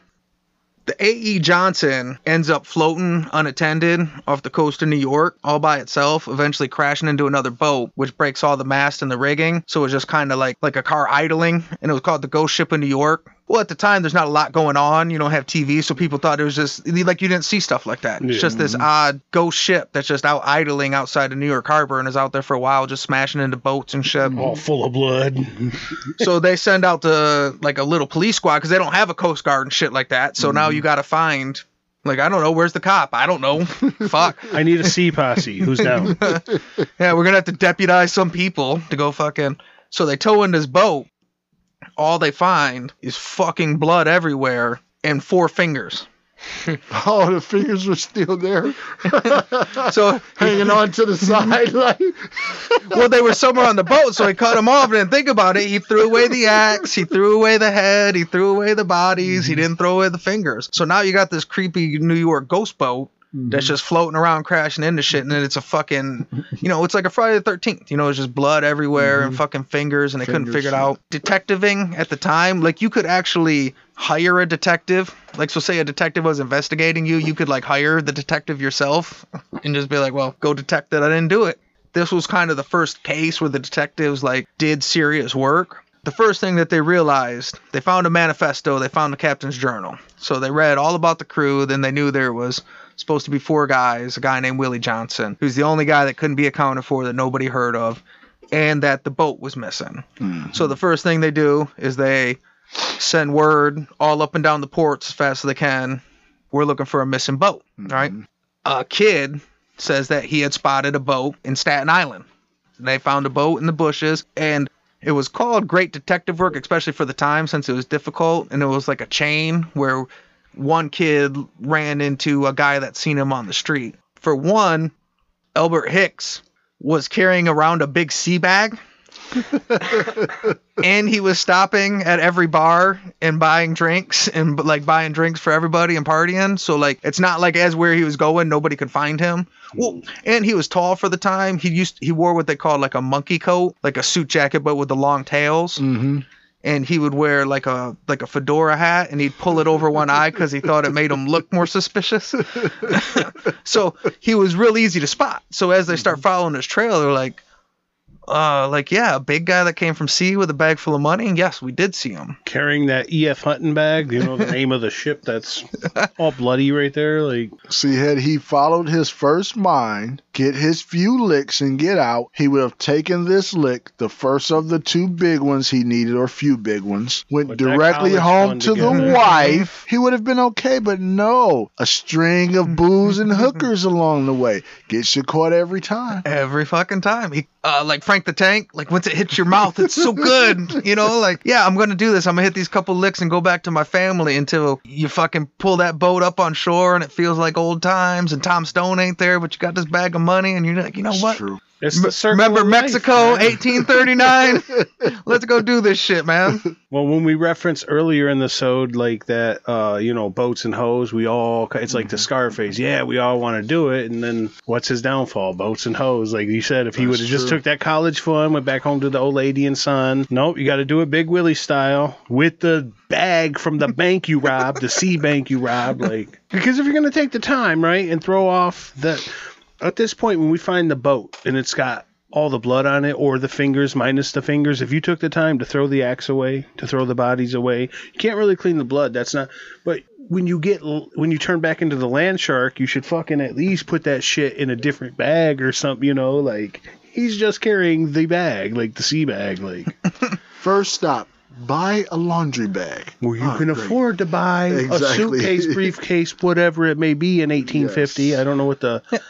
A: the A.E. Johnson ends up floating unattended off the coast of New York all by itself, eventually crashing into another boat, which breaks all the mast and the rigging. So it was just kind of like like a car idling, and it was called the Ghost Ship of New York. Well, at the time, there's not a lot going on. You don't have TV, so mm-hmm. people thought it was just like you didn't see stuff like that. It's just this odd ghost ship that's just out idling outside of New York Harbor and is out there for a while, just smashing into boats and shit mm-hmm.
B: All full of blood.
A: so they send out the like a little police squad because they don't have a coast guard and shit like that. So now mm-hmm. you got to find like I don't know where's the cop. I don't know. Fuck.
B: I need a sea posse. Who's down?
A: Yeah, we're gonna have to deputize some people to go fucking. So they tow in this boat. All they find is fucking blood everywhere and four fingers.
C: Oh, the fingers were still there,
A: So
C: hanging on to the side. Like,
A: well, they were somewhere on the boat, so he cut them off. Didn't think about it. He threw away the axe. He threw away the head. He threw away the bodies. He mm-hmm. didn't throw away the fingers. So now you got this creepy New York ghost boat that's mm-hmm. just floating around, crashing into shit, and then it's a fucking, you know, it's like a Friday the Thirteenth. You know, it's just blood everywhere and mm-hmm. fucking fingers, and they couldn't
C: Fingers,
A: figure it out. Detectiving at the time, like you could actually hire a detective. Like, so say a detective was investigating you, you could like hire the detective yourself and just be like, well, go detect that I didn't do it this was kind of the first case where the detectives like did serious work. The first thing that they realized, they found a manifesto, they found the captain's journal. So they read all about the crew, then they knew there was supposed to be four guys, a guy named Willie Johnson, who's the only guy that couldn't be accounted for that nobody heard of, and that the boat was missing. So mm-hmm. the first thing they do is they send word all up and down the ports as fast as they can. We're looking for a missing boat, mm-hmm. right? A kid says that he had spotted a boat in Staten Island. They found a boat in the bushes, and it was called great detective work, especially for the time since it was difficult. And it was like a chain where one kid ran into a guy that seen him on the street. For one, Albert Hicks was carrying around a big sea bag. and he was stopping at every bar and buying drinks and like buying drinks for everybody and partying. So like it's not like as where he was going, nobody could find him. Well, and he was tall for the time. He used he wore what they called like a monkey coat, like a suit jacket but with the long tails.
C: mm-hmm.
A: And he would wear like a like a fedora hat, and he'd pull it over one eye because he thought it made him look more suspicious. so he was real easy to spot. So as they start mm-hmm. following his trail, they're like, Uh, like yeah, a big guy that came from sea with a bag full of money. Yes, we did see him.
B: Carrying that E.F. Hutton bag, you know the name of the ship that's all bloody right there. Like,
C: See, had he followed his first mind, get his few licks and get out, he would have taken this lick, the first of the two big ones he needed, or few big ones, went
B: Put
C: directly home to
B: together.
C: the wife. He would have been okay, but no. A string of booze and hookers along the way. Gets you caught every time.
A: Every fucking time. He, uh, like Frank the Tank, like once it hits your mouth, it's so good. You know, like, yeah, I'm gonna do this. I'm gonna hit these couple licks and go back to my family until you fucking pull that boat up on shore and it feels like old times and Tom Stone ain't there, but you got this bag of money and you're like, you know
C: It's
A: what?
C: true.
B: It's the circle
A: Remember
B: of
A: Mexico,
B: man.
A: 1839? Let's go do this shit, man.
B: Well, when we referenced earlier in the sode, like that, uh, you know, boats and hoes, we all, it's like
A: Mm-hmm.
B: the Scarface. Yeah, we all want to do it. And then what's his downfall? Boats and hoes. Like you said, if he would have just took that college fund, went back home to the old lady and son. Nope, you got to do it Big Willie style with the bag from the bank you robbed, the C bank you robbed. Like, because if you're going to take the time, right, and throw off that, at this point, when we find the boat and it's got all the blood on it or the fingers minus the fingers if you took the time to throw the axe away to throw the bodies away you can't really clean the blood that's not but when you get when you turn back into the land shark you should fucking at least put that shit in a different bag or something you know like he's just carrying the bag like the sea bag like
C: First stop. Buy a laundry bag.
B: where you
C: Ah,
B: can
C: great.
B: afford to buy a suitcase briefcase whatever it may be in 1850
C: Yes.
B: i don't know what the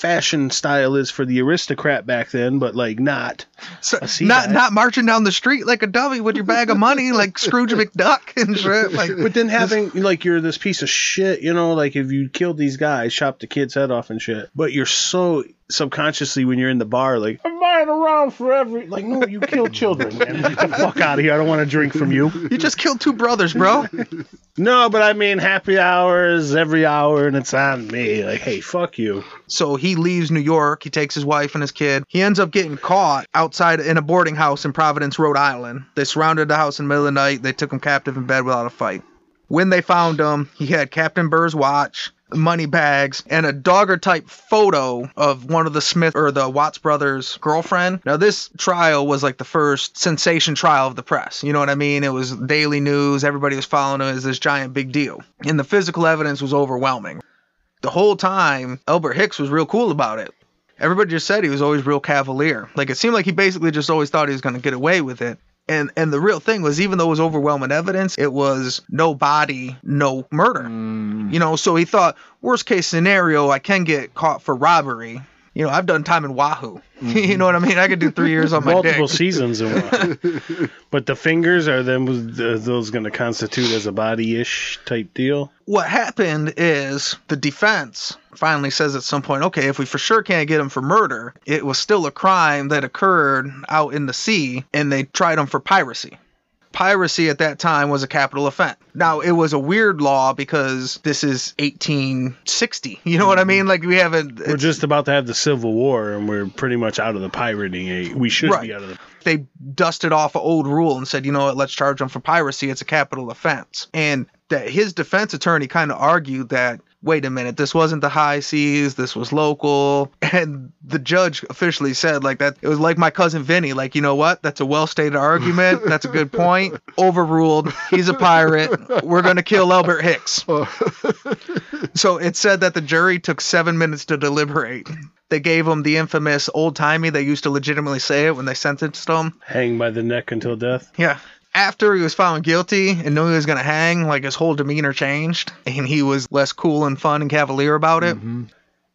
B: fashion style is for the aristocrat back then but like not
A: So, not
B: bag.
A: not marching down the street like a dummy with your bag of money like Scrooge McDuck and shit. Like,
B: But then having like you're this piece of shit, you know, like if you killed these guys, chopped the kid's head off and shit. But you're so subconsciously when you're in the bar, like I'm buying around for every like no, you killed children, man. Get the fuck out of here. I don't want to drink from you.
A: you just killed two brothers, bro.
B: No, but I mean happy hours every hour and it's on me. Like, hey, fuck you.
A: So he leaves New York. He takes his wife and his kid. He ends up getting caught outside in a boarding house in Providence, Rhode Island. They surrounded the house in the middle of the night. They took him captive in bed without a fight. When they found him, he had Captain Burr's watch, money bags, and a daguerreotype photo of one of the Smith or the Watts brothers' girlfriend. Now, this trial was like the first sensation trial of the press. You know what I mean? It was daily news. Everybody was following it as this giant big deal. And the physical evidence was overwhelming the whole time, Albert Hicks was real cool about it. Everybody just said he was always real cavalier. Like it seemed like he basically just always thought he was going to get away with it. And and the real thing was, even though it was overwhelming evidence, it was no body, no murder. Mm. You know, so he thought worst case scenario, I can get caught for robbery. You know, I've done time in Wahoo. you know what I mean? I could do three years on my
B: Multiple
A: dick.
B: seasons and what. but the fingers are them are those going to constitute as a body-ish type deal?
A: what happened is the defense finally says at some point, okay, if we for sure can't get him for murder, it was still a crime that occurred out in the sea, and they tried him for piracy. Piracy at that time was a capital offense. Now, it was a weird law because this is 1860. You know what I mm-hmm. mean? Like, we haven't.
B: We're just about to have the Civil War, and we're pretty much out of the pirating age. We should
A: Right.
B: be out of the.
A: they dusted off an old rule and said, you know what, let's charge him for piracy. It's a capital offense. And that his defense attorney kind of argued that, wait a minute, this wasn't the high seas, this was local. And the judge officially said, like, that it was like my cousin Vinny, like, you know what, that's a well stated argument. That's a good point. Overruled. He's a pirate. We're going to kill Albert Hicks. Oh. So it said that the jury took seven minutes to deliberate. They gave him the infamous old timey. They used to legitimately say it when they sentenced him.
B: Hang by the neck until death.
A: Yeah. After he was found guilty and knew he was going to hang, like his whole demeanor changed and he was less cool and fun and cavalier about it. Mm-hmm.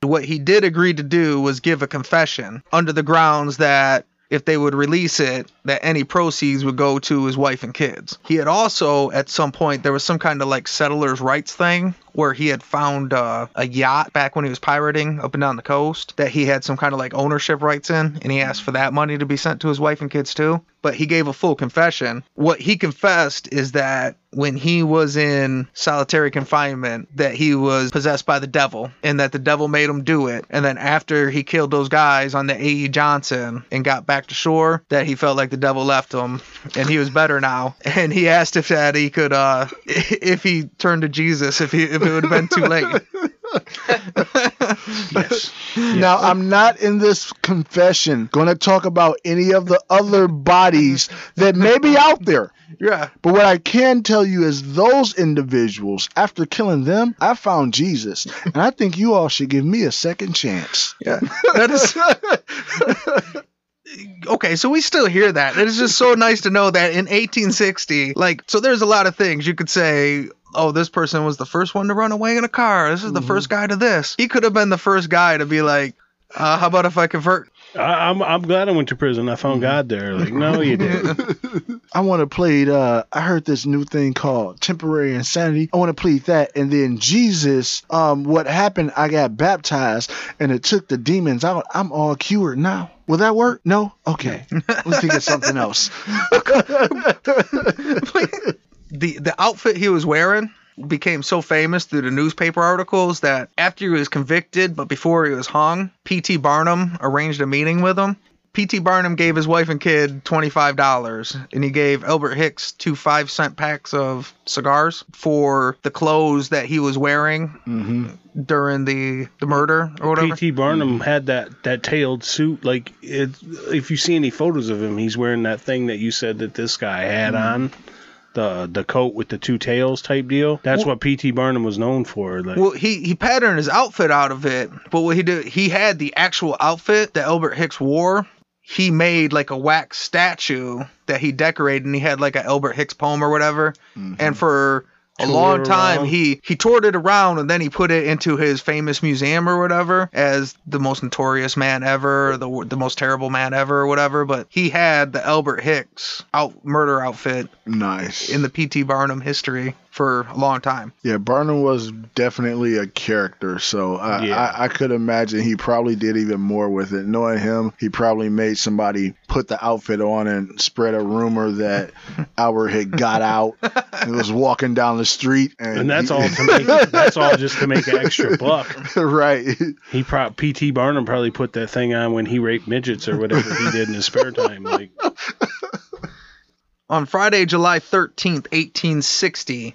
A: What he did agree to do was give a confession under the grounds that if they would release it, that any proceeds would go to his wife and kids. He had also, at some point, there was some kind of like settlers' rights thing where he had found uh, a yacht back when he was pirating up and down the coast that he had some kind of like ownership rights in, and he asked for that money to be sent to his wife and kids too. But he gave a full confession. What he confessed is that when he was in solitary confinement, that he was possessed by the devil, and that the devil made him do it. And then after he killed those guys on the A.E. Johnson and got back to shore, that he felt like the devil left him, and he was better now. And he asked if that he could, uh, if he turned to Jesus, if he if it would have been too late.
B: Yes.
C: Now, I'm not in this confession going to talk about any of the other bodies that may be out there.
A: Yeah.
C: But what I can tell you is those individuals, after killing them, I found Jesus. And I think you all should give me a second chance.
A: Yeah. That is. okay, so we still hear that. It is just so nice to know that in 1860, like, so there's a lot of things you could say. Oh, this person was the first one to run away in a car. This is the first guy to this. He could have been the first guy to be like, uh, how about if I convert?
B: I, I'm I'm glad I went to prison. I found God there. Like, no, you didn't.
C: I want to plead. Uh, I heard this new thing called temporary insanity. I want to plead that. And then Jesus, um, what happened? I got baptized, and it took the demons out. I'm all cured now. Will that work? No. Okay. Let's think of something else.
A: the the outfit he was wearing became so famous through the newspaper articles that after he was convicted but before he was hung, P.T. Barnum arranged a meeting with him. P.T. Barnum gave his wife and kid $25 and he gave Albert Hicks two 5 cent packs of cigars for the clothes that he was wearing mm-hmm. during the the murder or whatever.
B: P.T. Barnum mm-hmm. had that that tailed suit. Like, it, if you see any photos of him, he's wearing that thing that you said that this guy had mm-hmm. on. The, the coat with the two tails type deal. That's what P.T. Barnum was known for. Like,
A: Well, he he patterned his outfit out of it, but what he did, he had the actual outfit that Albert Hicks wore. He made like a wax statue that he decorated, and he had like an Albert Hicks poem or whatever. Mm-hmm. And for a long time,
B: around.
A: he he toured it around, and then he put it into his famous museum or whatever as the most notorious man ever, the the most terrible man ever or whatever. But he had the Albert Hicks out murder outfit
C: nice.
A: in the P.T. Barnum history for a long time.
C: Yeah, Barnum was definitely a character, so I,
B: Yeah.
C: I, I could imagine he probably did even more with it. Knowing him, he probably made somebody put the outfit on and spread a rumor that Albert had got out and was walking down the street, and,
B: and that's
C: he-
B: all to make. that's all just to make an extra buck.
C: right.
B: He pro- P.T. Barnum probably put that thing on when he raped midgets or whatever he did in his spare time. Like,
A: On Friday, July 13th, 1860,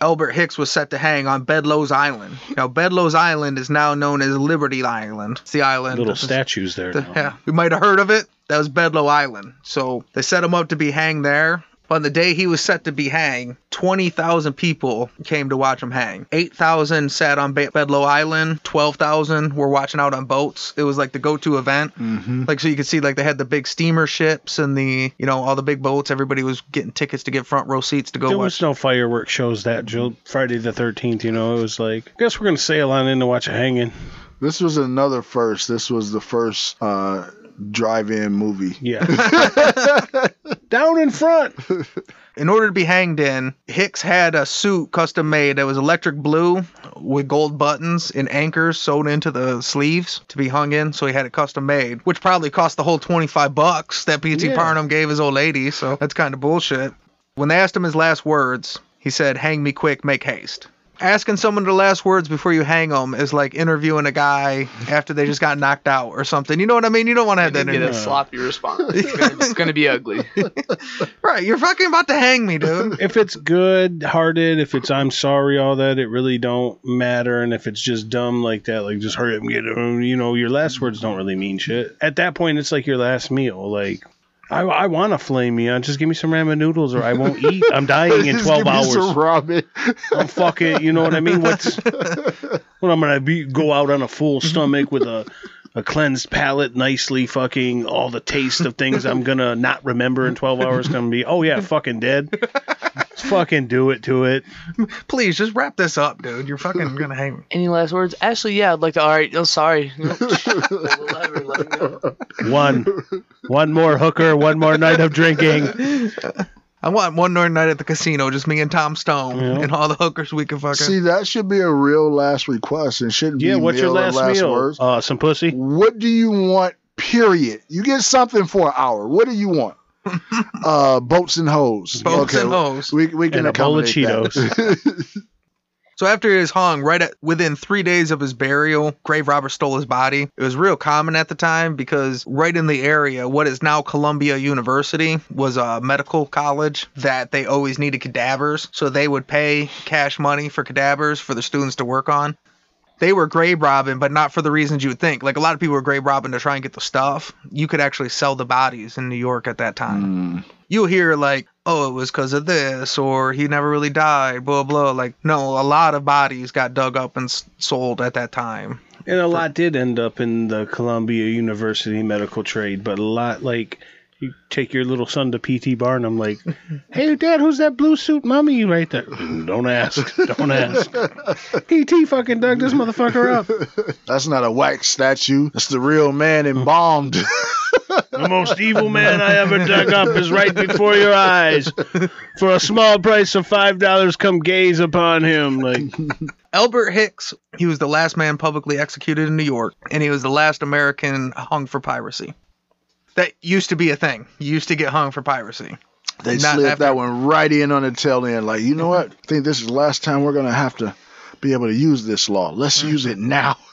A: Albert Hicks was set to hang on Bedloe's Island. Now, Bedloe's Island is now known as Liberty Island. It's the island.
B: little statues there.
A: the- yeah, we might have heard of it. That was Bedloe Island. So they set him up to be hanged there. On the day he was set to be hanged, 20,000 people came to watch him hang. 8,000 sat on Be- Bedloe Island. 12,000 were watching out on boats. It was like the go-to event.
C: hmm
A: Like so you could see like they had the big steamer ships and the you know all the big boats. Everybody was getting tickets to get front row seats to go
B: There
A: watch.
B: was no fireworks shows that Jill, Friday the 13th, you know. It was like, I guess we're going to sail on in to watch a hanging.
C: This was another first. This was the first uh, drive-in movie.
B: Yeah. Down in front.
A: In order to be hanged in, Hicks had a suit custom made that was electric blue with gold buttons and anchors sewn into the sleeves to be hung in. So he had it custom made, which probably cost the whole 25 bucks that P.T.
B: Yeah.
A: Barnum gave his old lady. So that's kind of bullshit. When they asked him his last words, he said, "Hang me quick, make haste." Asking someone the last words before you hang them is like interviewing a guy after they just got knocked out or something. You know what I mean? You don't want to have that
D: get a sloppy response. It's gonna, it's gonna be ugly.
A: Right, you're fucking about to hang me, dude.
B: If it's good hearted, if it's I'm sorry, all that, it really don't matter. And if it's just dumb like that, like just hurry up and get it, you know, your last words don't really mean shit. At that point, it's like your last meal. Like, I, I want to flame you. on. Just give me some ramen noodles or I won't eat. I'm dying in
C: Just
B: 12
C: give me
B: hours.
C: ramen.
B: Oh, I'm fucking, you know what I mean? What's what I'm gonna be go out on a full stomach with a a cleansed palate, nicely fucking all the taste of things I'm gonna not remember in 12 hours. Gonna be, oh yeah, fucking dead. Let's fucking do it to it.
A: Please just wrap this up, dude. You're fucking gonna hang.
D: Any last words? Actually, yeah, I'd like to. All right, oh, sorry. Whatever, let him go.
B: One, one more hooker, one more night of drinking.
A: I want one more night at the casino, just me and Tom Stone
B: Yeah.
A: and all the hookers we can fucking.
C: See, that should be a real last request and shouldn't
B: Yeah,
C: be
B: what's your
C: meal or
B: last, meal?
C: words.
B: Uh, some pussy.
C: What do you want? Period. You get something for an hour. What do you want? uh, boats and hoes.
A: Boats and hoes.
C: We we can
B: And a bowl of
C: accommodate that.
A: So after he was hung, right at within three days of his burial, grave robbers stole his body. It was real common at the time because right in the area, what is now Columbia University, was a medical college that they always needed cadavers, so they would pay cash money for cadavers for the students to work on. They were grave robbing, but not for the reasons you would think. Like a lot of people were grave robbing to try and get the stuff. You could actually sell the bodies in New York at that time. Hmm. You'll hear like, oh, it was because of this, or he never really died, blah blah. Like, no, a lot of bodies got dug up and sold at that time.
B: And a lot did end up in the Columbia University medical trade, but a lot like you take your little son to PT Barnum, like, hey dad, who's that blue suit mummy right there? Don't ask. Don't ask. PT fucking dug this motherfucker up.
C: That's not a wax statue. That's the real man embalmed.
B: The most evil man I ever dug up is right before your eyes. For a small price of five dollars, come gaze upon him. Like
A: Albert Hicks, he was the last man publicly executed in New York, and he was the last American hung for piracy. That used to be a thing. You used to get hung for piracy.
C: they
A: Not
C: slipped
A: after-
C: that one right in on the tail end. Like, you know what? I think this is the last time we're gonna have to be able to use this law. Let's mm-hmm. use it now.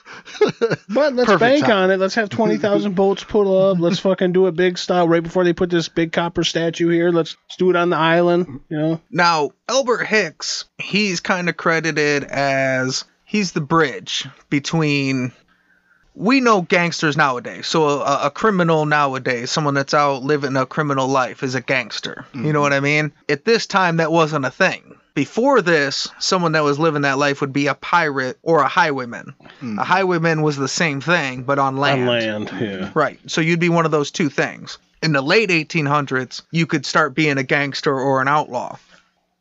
B: But let's
C: Perfect
B: bank
C: time.
B: on it. Let's have 20,000 boats put up. Let's fucking do a big style right before they put this big copper statue here. Let's, let's do it on the island, you know?
A: Now, Albert Hicks, he's kind of credited as he's the bridge between. We know gangsters nowadays. So a, a criminal nowadays, someone that's out living a criminal life, is a gangster. You know mm-hmm. what I mean? At this time, that wasn't a thing. Before this, someone that was living that life would be a pirate or a highwayman. Mm-hmm. A highwayman was the same thing, but on land.
B: On land, yeah.
A: Right. So you'd be one of those two things. In the late 1800s, you could start being a gangster or an outlaw.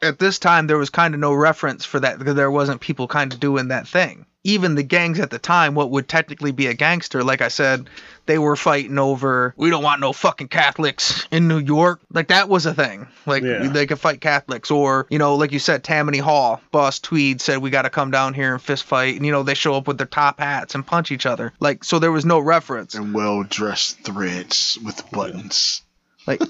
A: At this time, there was kind of no reference for that because there wasn't people kind of doing that thing. Even the gangs at the time, what would technically be a gangster, like I said, they were fighting over, we don't want no fucking Catholics in New York. Like that was a thing. Like
B: Yeah.
A: they could fight Catholics. Or, you know, like you said, Tammany Hall, Boss Tweed said, we got to come down here and fist fight. And, you know, they show up with their top hats and punch each other. Like, so there was no reference.
C: and well dressed threads with buttons.
A: Like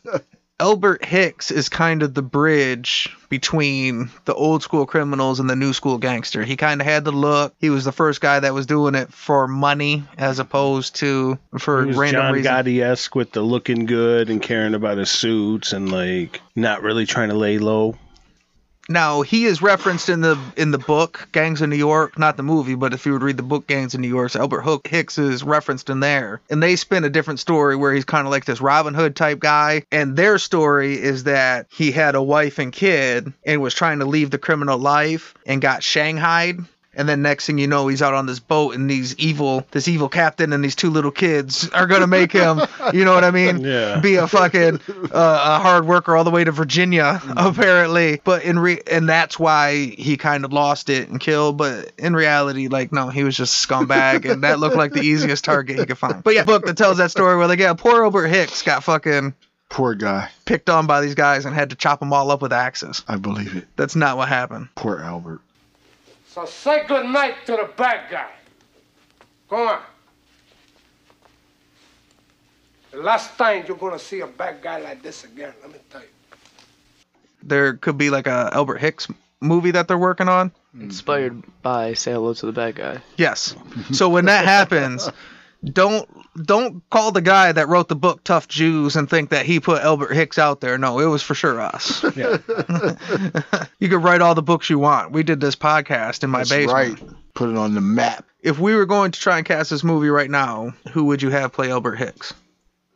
A: Albert Hicks is kind of the bridge between the old school criminals and the new school gangster. He kind of had the look. He was the first guy that was doing it for money as opposed to for random
B: John
A: reasons.
B: Gotti esque with the looking good and caring about his suits and like not really trying to lay low.
A: Now he is referenced in the in the book Gangs of New York, not the movie, but if you would read the book Gangs of New York, so Albert Hook Hicks is referenced in there, and they spin a different story where he's kind of like this Robin Hood type guy, and their story is that he had a wife and kid and was trying to leave the criminal life and got shanghaied. And then next thing you know, he's out on this boat, and these evil, this evil captain and these two little kids are gonna make him, you know what I mean?
B: Yeah.
A: Be a fucking uh, a hard worker all the way to Virginia, apparently. But in re and that's why he kind of lost it and killed. But in reality, like no, he was just a scumbag, and that looked like the easiest target he could find. But yeah, book that tells that story where like yeah, poor Albert Hicks got fucking
C: Poor guy.
A: picked on by these guys and had to chop them all up with axes.
C: I believe it.
A: That's not what happened.
C: Poor Albert.
F: So say good night to the bad guy. Go on. The last time you're gonna see a bad guy like this again, let me tell you.
A: There could be like a Albert Hicks movie that they're working on.
D: Inspired by Say Hello to the Bad Guy.
A: Yes. So when that happens, don't don't call the guy that wrote the book Tough Jews and think that he put Albert Hicks out there. No, it was for sure us.
B: Yeah.
A: you could write all the books you want. We did this podcast in my
C: That's
A: basement.
C: right. Put it on the map.
A: If we were going to try and cast this movie right now, who would you have play Albert Hicks?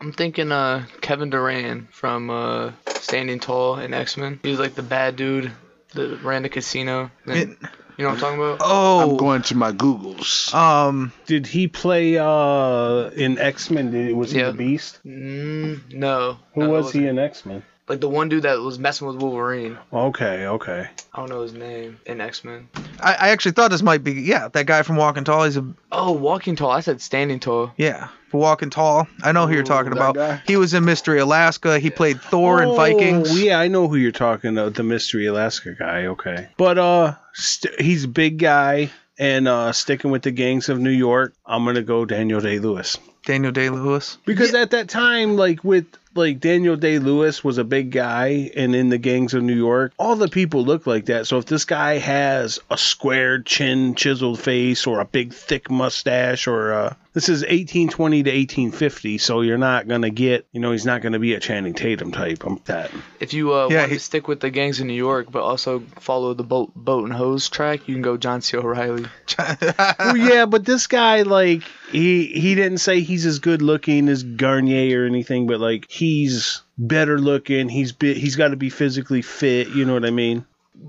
D: I'm thinking uh Kevin Durand from uh Standing Tall in X Men. He was like the bad dude that ran the casino. Then-
A: It-
D: you know what I'm talking about?
A: oh,
C: I'm going to my Googles.
A: um,
B: Did he play uh in X Men? Was he
D: Yeah.
B: the Beast?
D: Mm, no.
B: Who
D: no,
B: was he
D: wasn't.
B: in X Men?
D: Like the one dude that was messing with Wolverine.
B: Okay, okay.
D: I don't know his name in X Men.
A: I, I actually thought this might be yeah that guy from Walking Tall. He's a
D: Oh, Walking Tall. I said Standing Tall.
A: yeah for Walking Tall. I know who you're talking
C: that
A: about.
C: guy?
A: He was in Mystery Alaska. He played Thor in
B: Oh,
A: Vikings.
B: Yeah, I know who you're talking about. The Mystery Alaska guy. Okay, but uh, st- he's a big guy and uh, sticking with the gangs of New York. I'm gonna go Daniel Day Lewis
A: Daniel Day Lewis.
B: because at that time, like with like Daniel Day Lewis was a big guy and in the gangs of New York, all the people look like that. So if this guy has a squared chin, chiseled face, or a big thick mustache, or uh, This is 1820 to 1850, so you're not gonna get, you know, he's not gonna be a Channing Tatum type. I'm that.
D: If you uh,
A: Yeah,
D: want
A: he-
D: to stick with the gangs in New York, but also follow the boat, boat and hose track, you can go John C. O'Reilly.
B: well, yeah, but this guy, like, he he didn't say he's as good looking as Garnier or anything, but like, he's better looking. He's bi- he's got to be physically fit. You know what I mean?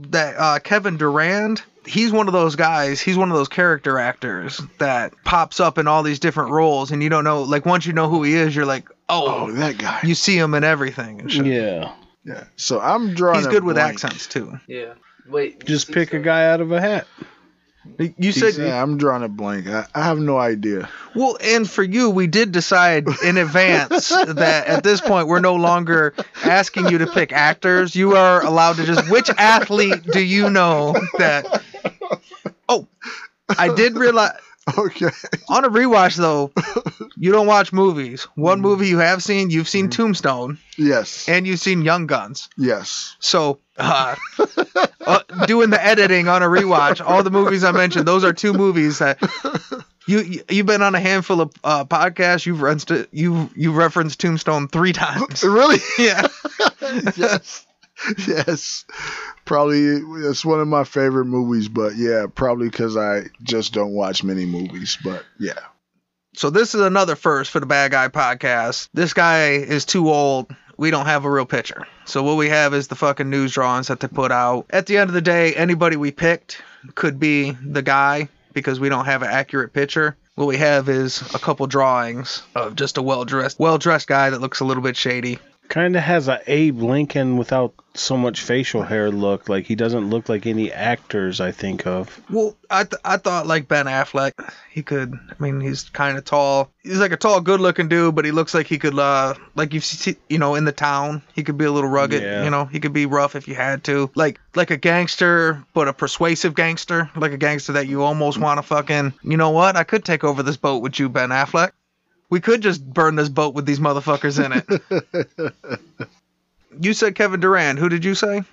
A: That uh, Kevin Durand, he's one of those guys. He's one of those character actors that pops up in all these different roles, and you don't know. Like once you know who he is, you're like,
C: Oh,
A: oh,
C: that guy.
A: you see him in everything and shit.
B: Yeah.
C: Yeah. So I'm drawing.
A: He's
C: a
A: good with
C: blank.
A: accents too.
D: Yeah. Wait.
B: Just pick a guy out of a hat.
A: You said
C: Yeah, I'm drawing a blank. I, I have no idea.
A: well, and for you, we did decide in advance that at this point we're no longer asking you to pick actors. You are allowed to just which athlete do you know that? Oh, I did realize
C: Okay.
A: on a rewatch though, you don't watch movies. One movie you have seen, you've seen Tombstone,
C: Yes.
A: and you've seen Young Guns.
C: yes.
A: So, uh, uh, doing the editing on a rewatch, all the movies I mentioned, those are two movies that you, you you've been on a handful of uh, podcasts. You've referenced it, you you referenced Tombstone three times.
C: Really?
A: Yeah,
C: yes. Yes. Probably it's one of my favorite movies, but yeah, probably because I just don't watch many movies. But yeah.
A: so this is another first for the Bad Guy podcast. This guy is too old. We don't have a real picture. So what we have is the fucking news drawings that they put out. At the end of the day, anybody we picked could be the guy because we don't have an accurate picture. What we have is a couple drawings of just a well dressed, well dressed guy that looks a little bit shady.
B: Kind of has a Abe Lincoln without so much facial hair look. Like he doesn't look like any actors I think of.
A: Well, I th- I thought like Ben Affleck, he could. I mean, he's kind of tall. He's like a tall, good looking dude, but he looks like he could, uh, like you see, you know, in the town, he could be a little rugged.
B: Yeah.
A: You know, he could be rough if you had to. Like like a gangster, but a persuasive gangster, like a gangster that you almost want to fucking. You know what? I could take over this boat with you, Ben Affleck. We could just burn this boat with these motherfuckers in it. you said Kevin Durant. Who did you say?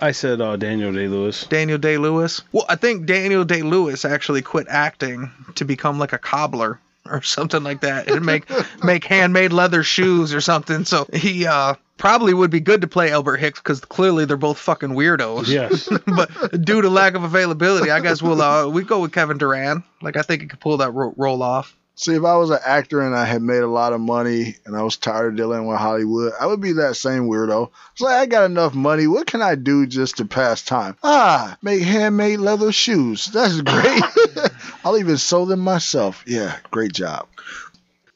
B: I said uh, Daniel Day Lewis.
A: Daniel Day Lewis. Well, I think Daniel Day Lewis actually quit acting to become like a cobbler or something like that and make make handmade leather shoes or something. So he uh probably would be good to play Albert Hicks because clearly they're both fucking weirdos.
B: Yes.
A: but due to lack of availability, I guess we'll uh we go with Kevin Durant. Like I think he could pull that ro- role off.
C: See, if I was an actor and I had made a lot of money and I was tired of dealing with Hollywood, I would be that same weirdo. It's like I got enough money. What can I do just to pass time? Ah, make handmade leather shoes. That's great. I'll even sew them myself. Yeah, great job.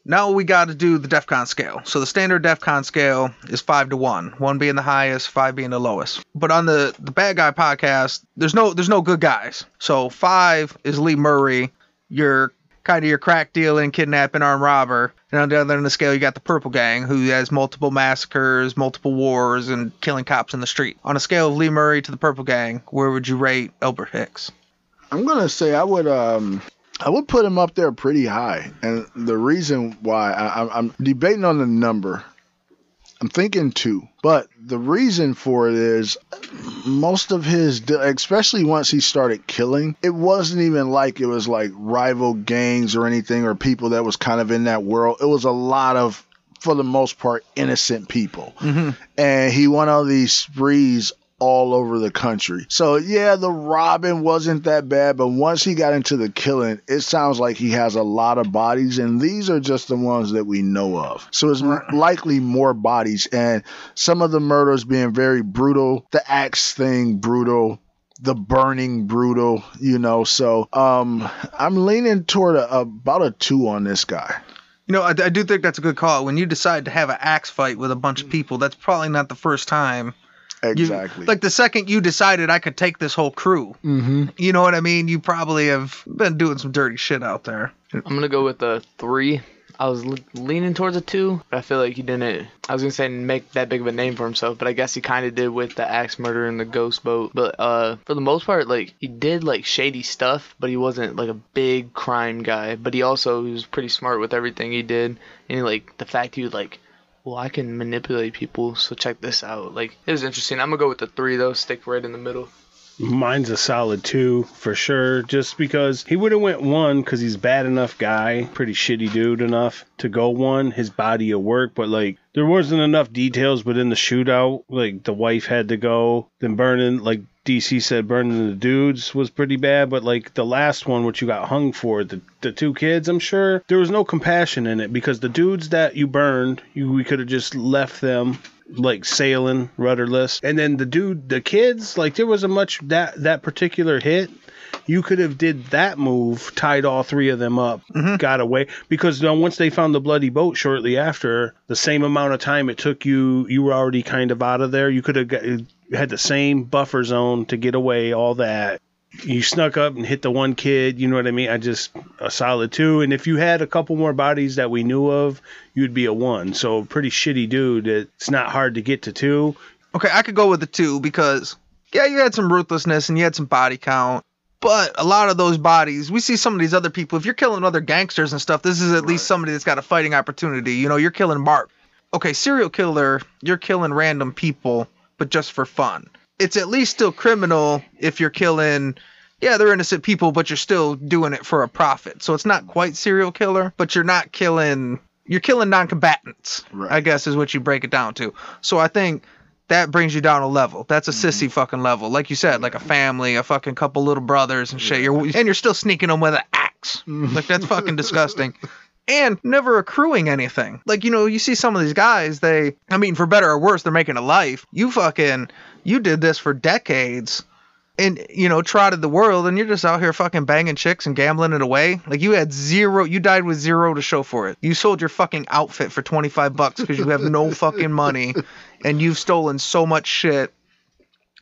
A: Now we got to do the DEF CON scale. So the standard DEF CON scale is five to one, one being the highest, five being the lowest. But on the the Bad Guy podcast, there's no there's no good guys. So five is Lee Murray, your kind of your crack dealing, kidnapping, armed robber. And on the other end of the scale, you got the Purple Gang, who has multiple massacres, multiple wars, and killing cops in the street. On a scale of Lee Murray to the Purple Gang, where would you rate Albert Hicks?
C: I'm gonna say I would um I would put him up there pretty high, and the reason why I, I'm debating on the number. I'm thinking two, but the reason for it is most of his, especially once he started killing, it wasn't even like it was like rival gangs or anything or people that was kind of in that world. It was a lot of, for the most part, innocent people mm-hmm. and he went on these sprees all over the country. So yeah, the robbing wasn't that bad, but once he got into the killing, it sounds like he has a lot of bodies, and these are just the ones that we know of. So it's likely more bodies, and some of the murders being very brutal. The axe thing brutal. The burning brutal, you know. So um, I'm leaning toward a, about a two on this guy.
A: You know, I, I do think that's a good call. When you decide to have an axe fight with a bunch of people, that's probably not the first time. You-
C: Exactly.
A: like the second you decided I could take this whole crew,
C: mm-hmm.
A: you know what I mean? You probably have been doing some dirty shit out there.
D: I'm gonna go with the three. I was le- leaning towards a two, but I feel like he didn't. I was gonna say make that big of a name for himself, but I guess he kind of did with the axe murder and the ghost boat. But uh, for the most part, like he did like shady stuff, but he wasn't like a big crime guy. But he also he was pretty smart with everything he did, and like the fact he was like, well, I can manipulate people, so check this out. Like it was interesting. I'm gonna go with the three though. Stick right in the middle.
B: Mine's a solid two for sure. Just because he would have went one because he's bad enough guy, pretty shitty dude enough to go one. His body of work, but like there wasn't enough details. But in the shootout, like the wife had to go. Then burning, like DC said, burning the dudes was pretty bad. But like the last one, which you got hung for, the the two kids, I'm sure there was no compassion in it because the dudes that you burned, you we could have just left them like sailing rudderless and then the dude the kids like there was a much that that particular hit you could have did that move tied all three of them up mm-hmm. got away because then once they found the bloody boat shortly after the same amount of time it took you you were already kind of out of there you could have got, had the same buffer zone to get away all that you snuck up and hit the one kid. You know what I mean? I just a solid two. And if you had a couple more bodies that we knew of, you'd be a one. So pretty shitty dude. It's not hard to get to two.
A: Okay, I could go with the two because yeah, you had some ruthlessness and you had some body count. But a lot of those bodies, we see some of these other people. If you're killing other gangsters and stuff, this is at least somebody that's got a fighting opportunity. You know, you're killing Mark. Okay, serial killer, you're killing random people, but just for fun. It's at least still criminal if you're killing, yeah, they're innocent people, but you're still doing it for a profit. So it's not quite serial killer, but you're not killing, you're killing non combatants,
C: Right.
A: I guess is what you break it down to. So I think that brings you down a level. That's a mm-hmm. sissy fucking level. Like you said, like a family, a fucking couple little brothers and shit. You're and you're still sneaking them with an axe. Mm-hmm. Like that's fucking disgusting. And never accruing anything. Like, you know, you see some of these guys, they I mean, for better or worse, they're making a life. You fucking you did this for decades and you know trotted the world and you're just out here fucking banging chicks and gambling it away. Like you had zero you died with zero to show for it. You sold your fucking outfit for 25 bucks because you have no fucking money and you've stolen so much shit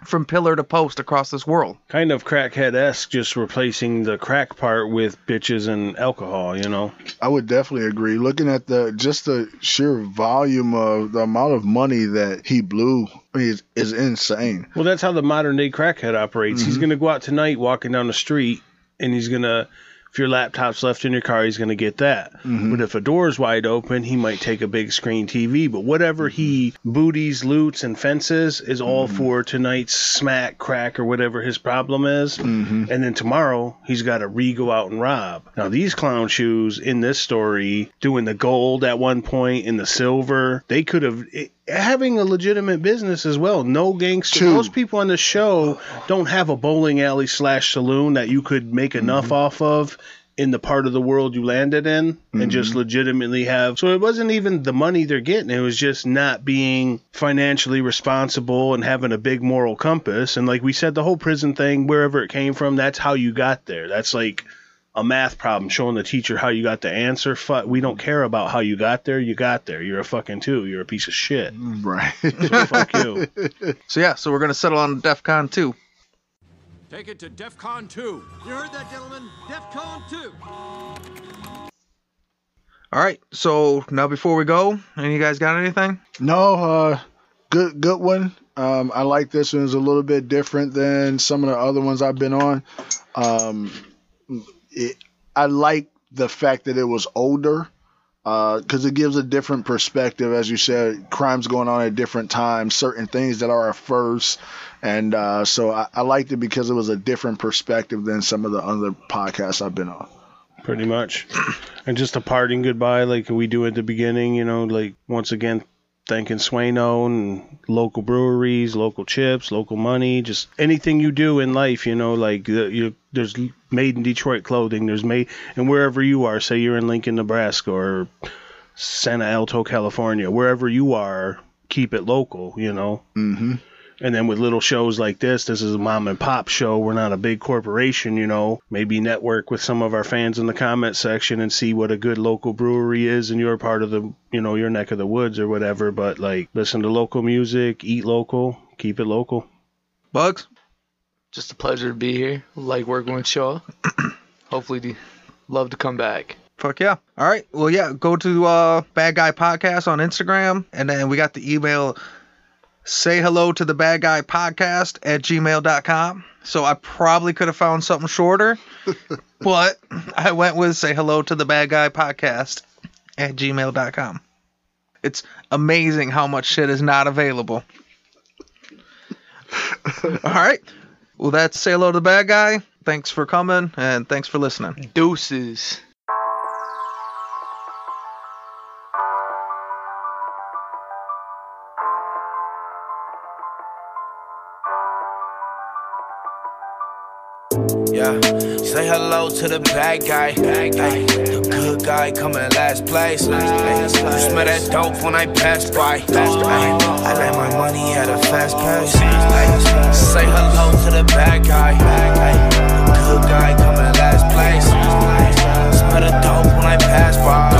A: from pillar to post across this world
B: Kind of crackhead esque, just replacing the crack part with bitches and alcohol, you know?
C: I would definitely agree. Looking at the just the sheer volume of the amount of money that he blew is, is insane.
B: Well, that's how the modern day crackhead operates. He's mm-hmm. going to go out tonight walking down the street and he's going to, if your laptop's left in your car, he's going to get that. Mm-hmm. But if a door's wide open, he might take a big screen TV. But whatever he booties, loots, and fences is all mm-hmm. for tonight's smack, crack, or whatever his problem is. Mm-hmm. And then tomorrow, he's got to re go out and rob. Now, these clown shoes in this story, doing the gold at one point and the silver, they could have. It, having a legitimate business as well. No gangster. Most people on the show don't have a bowling alley slash saloon that you could make enough mm-hmm. off of in the part of the world you landed in and mm-hmm. just legitimately have. So it wasn't even the money they're getting. It was just not being financially responsible and having a big moral compass. And like we said, the whole prison thing, wherever it came from, that's how you got there. That's like a math problem showing the teacher how you got the answer. Fuck, we don't care about how you got there. You got there. You're a fucking two. You're a piece of shit.
C: Right.
B: So fuck you.
A: so yeah so we're gonna settle on defcon 2
H: Take it to DEFCON 2.
I: You heard that, gentlemen? DEFCON 2.
A: all right so now before we go any you guys got anything
C: No, uh, good good one. Um, I like this one. It's a little bit different than some of the other ones I've been on. Um, it, I like the fact that it was older because it gives a different perspective. As you said, crimes going on at different times, certain things that are a first, and uh, so I, I liked it because it was a different perspective than some of the other podcasts I've been on.
B: pretty much. And just a parting goodbye, like we do at the beginning, you know, like once again, thanking Swano and local breweries, local chips, local money, just anything you do in life, you know, like uh, you, there's made in Detroit clothing, there's made, and wherever you are, say you're in Lincoln, Nebraska or Santa Alto, California, wherever you are, keep it local, you know.
C: hmm
B: And then with little shows like this, this is a mom and pop show. We're not a big corporation, you know. Maybe network with some of our fans in the comment section and see what a good local brewery is in your part of the, you know, your neck of the woods or whatever. But like, listen to local music, eat local, keep it local.
A: bugs
D: Just a pleasure to be here. Like working with Shaw. Hopefully, the- love to come back.
A: Fuck yeah. All right. Well, yeah. Go to uh, Bad Guy Podcast on Instagram. And then we got the email say hello to the bad guy podcast at gmail.com. So I probably could have found something shorter, but I went with say hello to the bad guy podcast at gmail.com. It's amazing how much shit is not available. All right. Well, that's say hello to the bad guy. Thanks for coming and thanks for listening.
D: Deuces.
J: Yeah, say hello to the bad guy. Ay, the good guy coming last place. Ay, you smell that dope when I pass by. Ay, I let my money at a fast pace. Ay, say hello to the bad guy. Ay, the good guy coming last place. Ay, smell the dope when I pass by.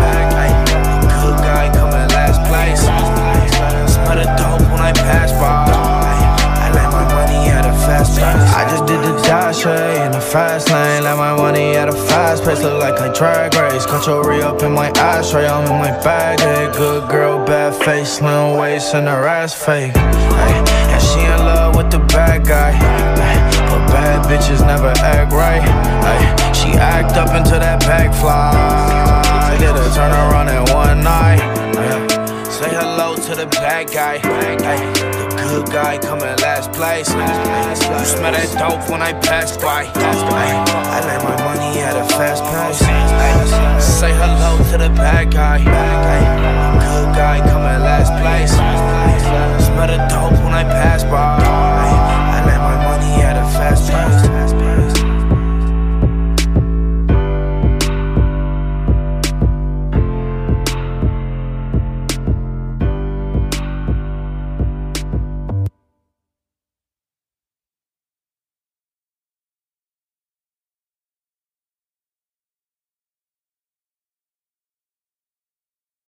J: I just did the dash hey, in the fast lane. Let my money at a fast pace. Look like a drag race. Re up in my ashtray. I'm in my bag. Hey, good girl, bad face, slim waist, and her ass fake. Ay, and she in love with the bad guy. Ay, but bad bitches never act right. Ay, she act up until that back fly. Get her turn around in one night to the bad guy. Ay, the good guy coming last place. You smell that dope when I pass by. Ay, I make my money at a fast pace. Ay, say hello to the bad guy. Ay, the good guy coming last place. You smell the dope when I pass by. Ay, I make my money at a fast pace.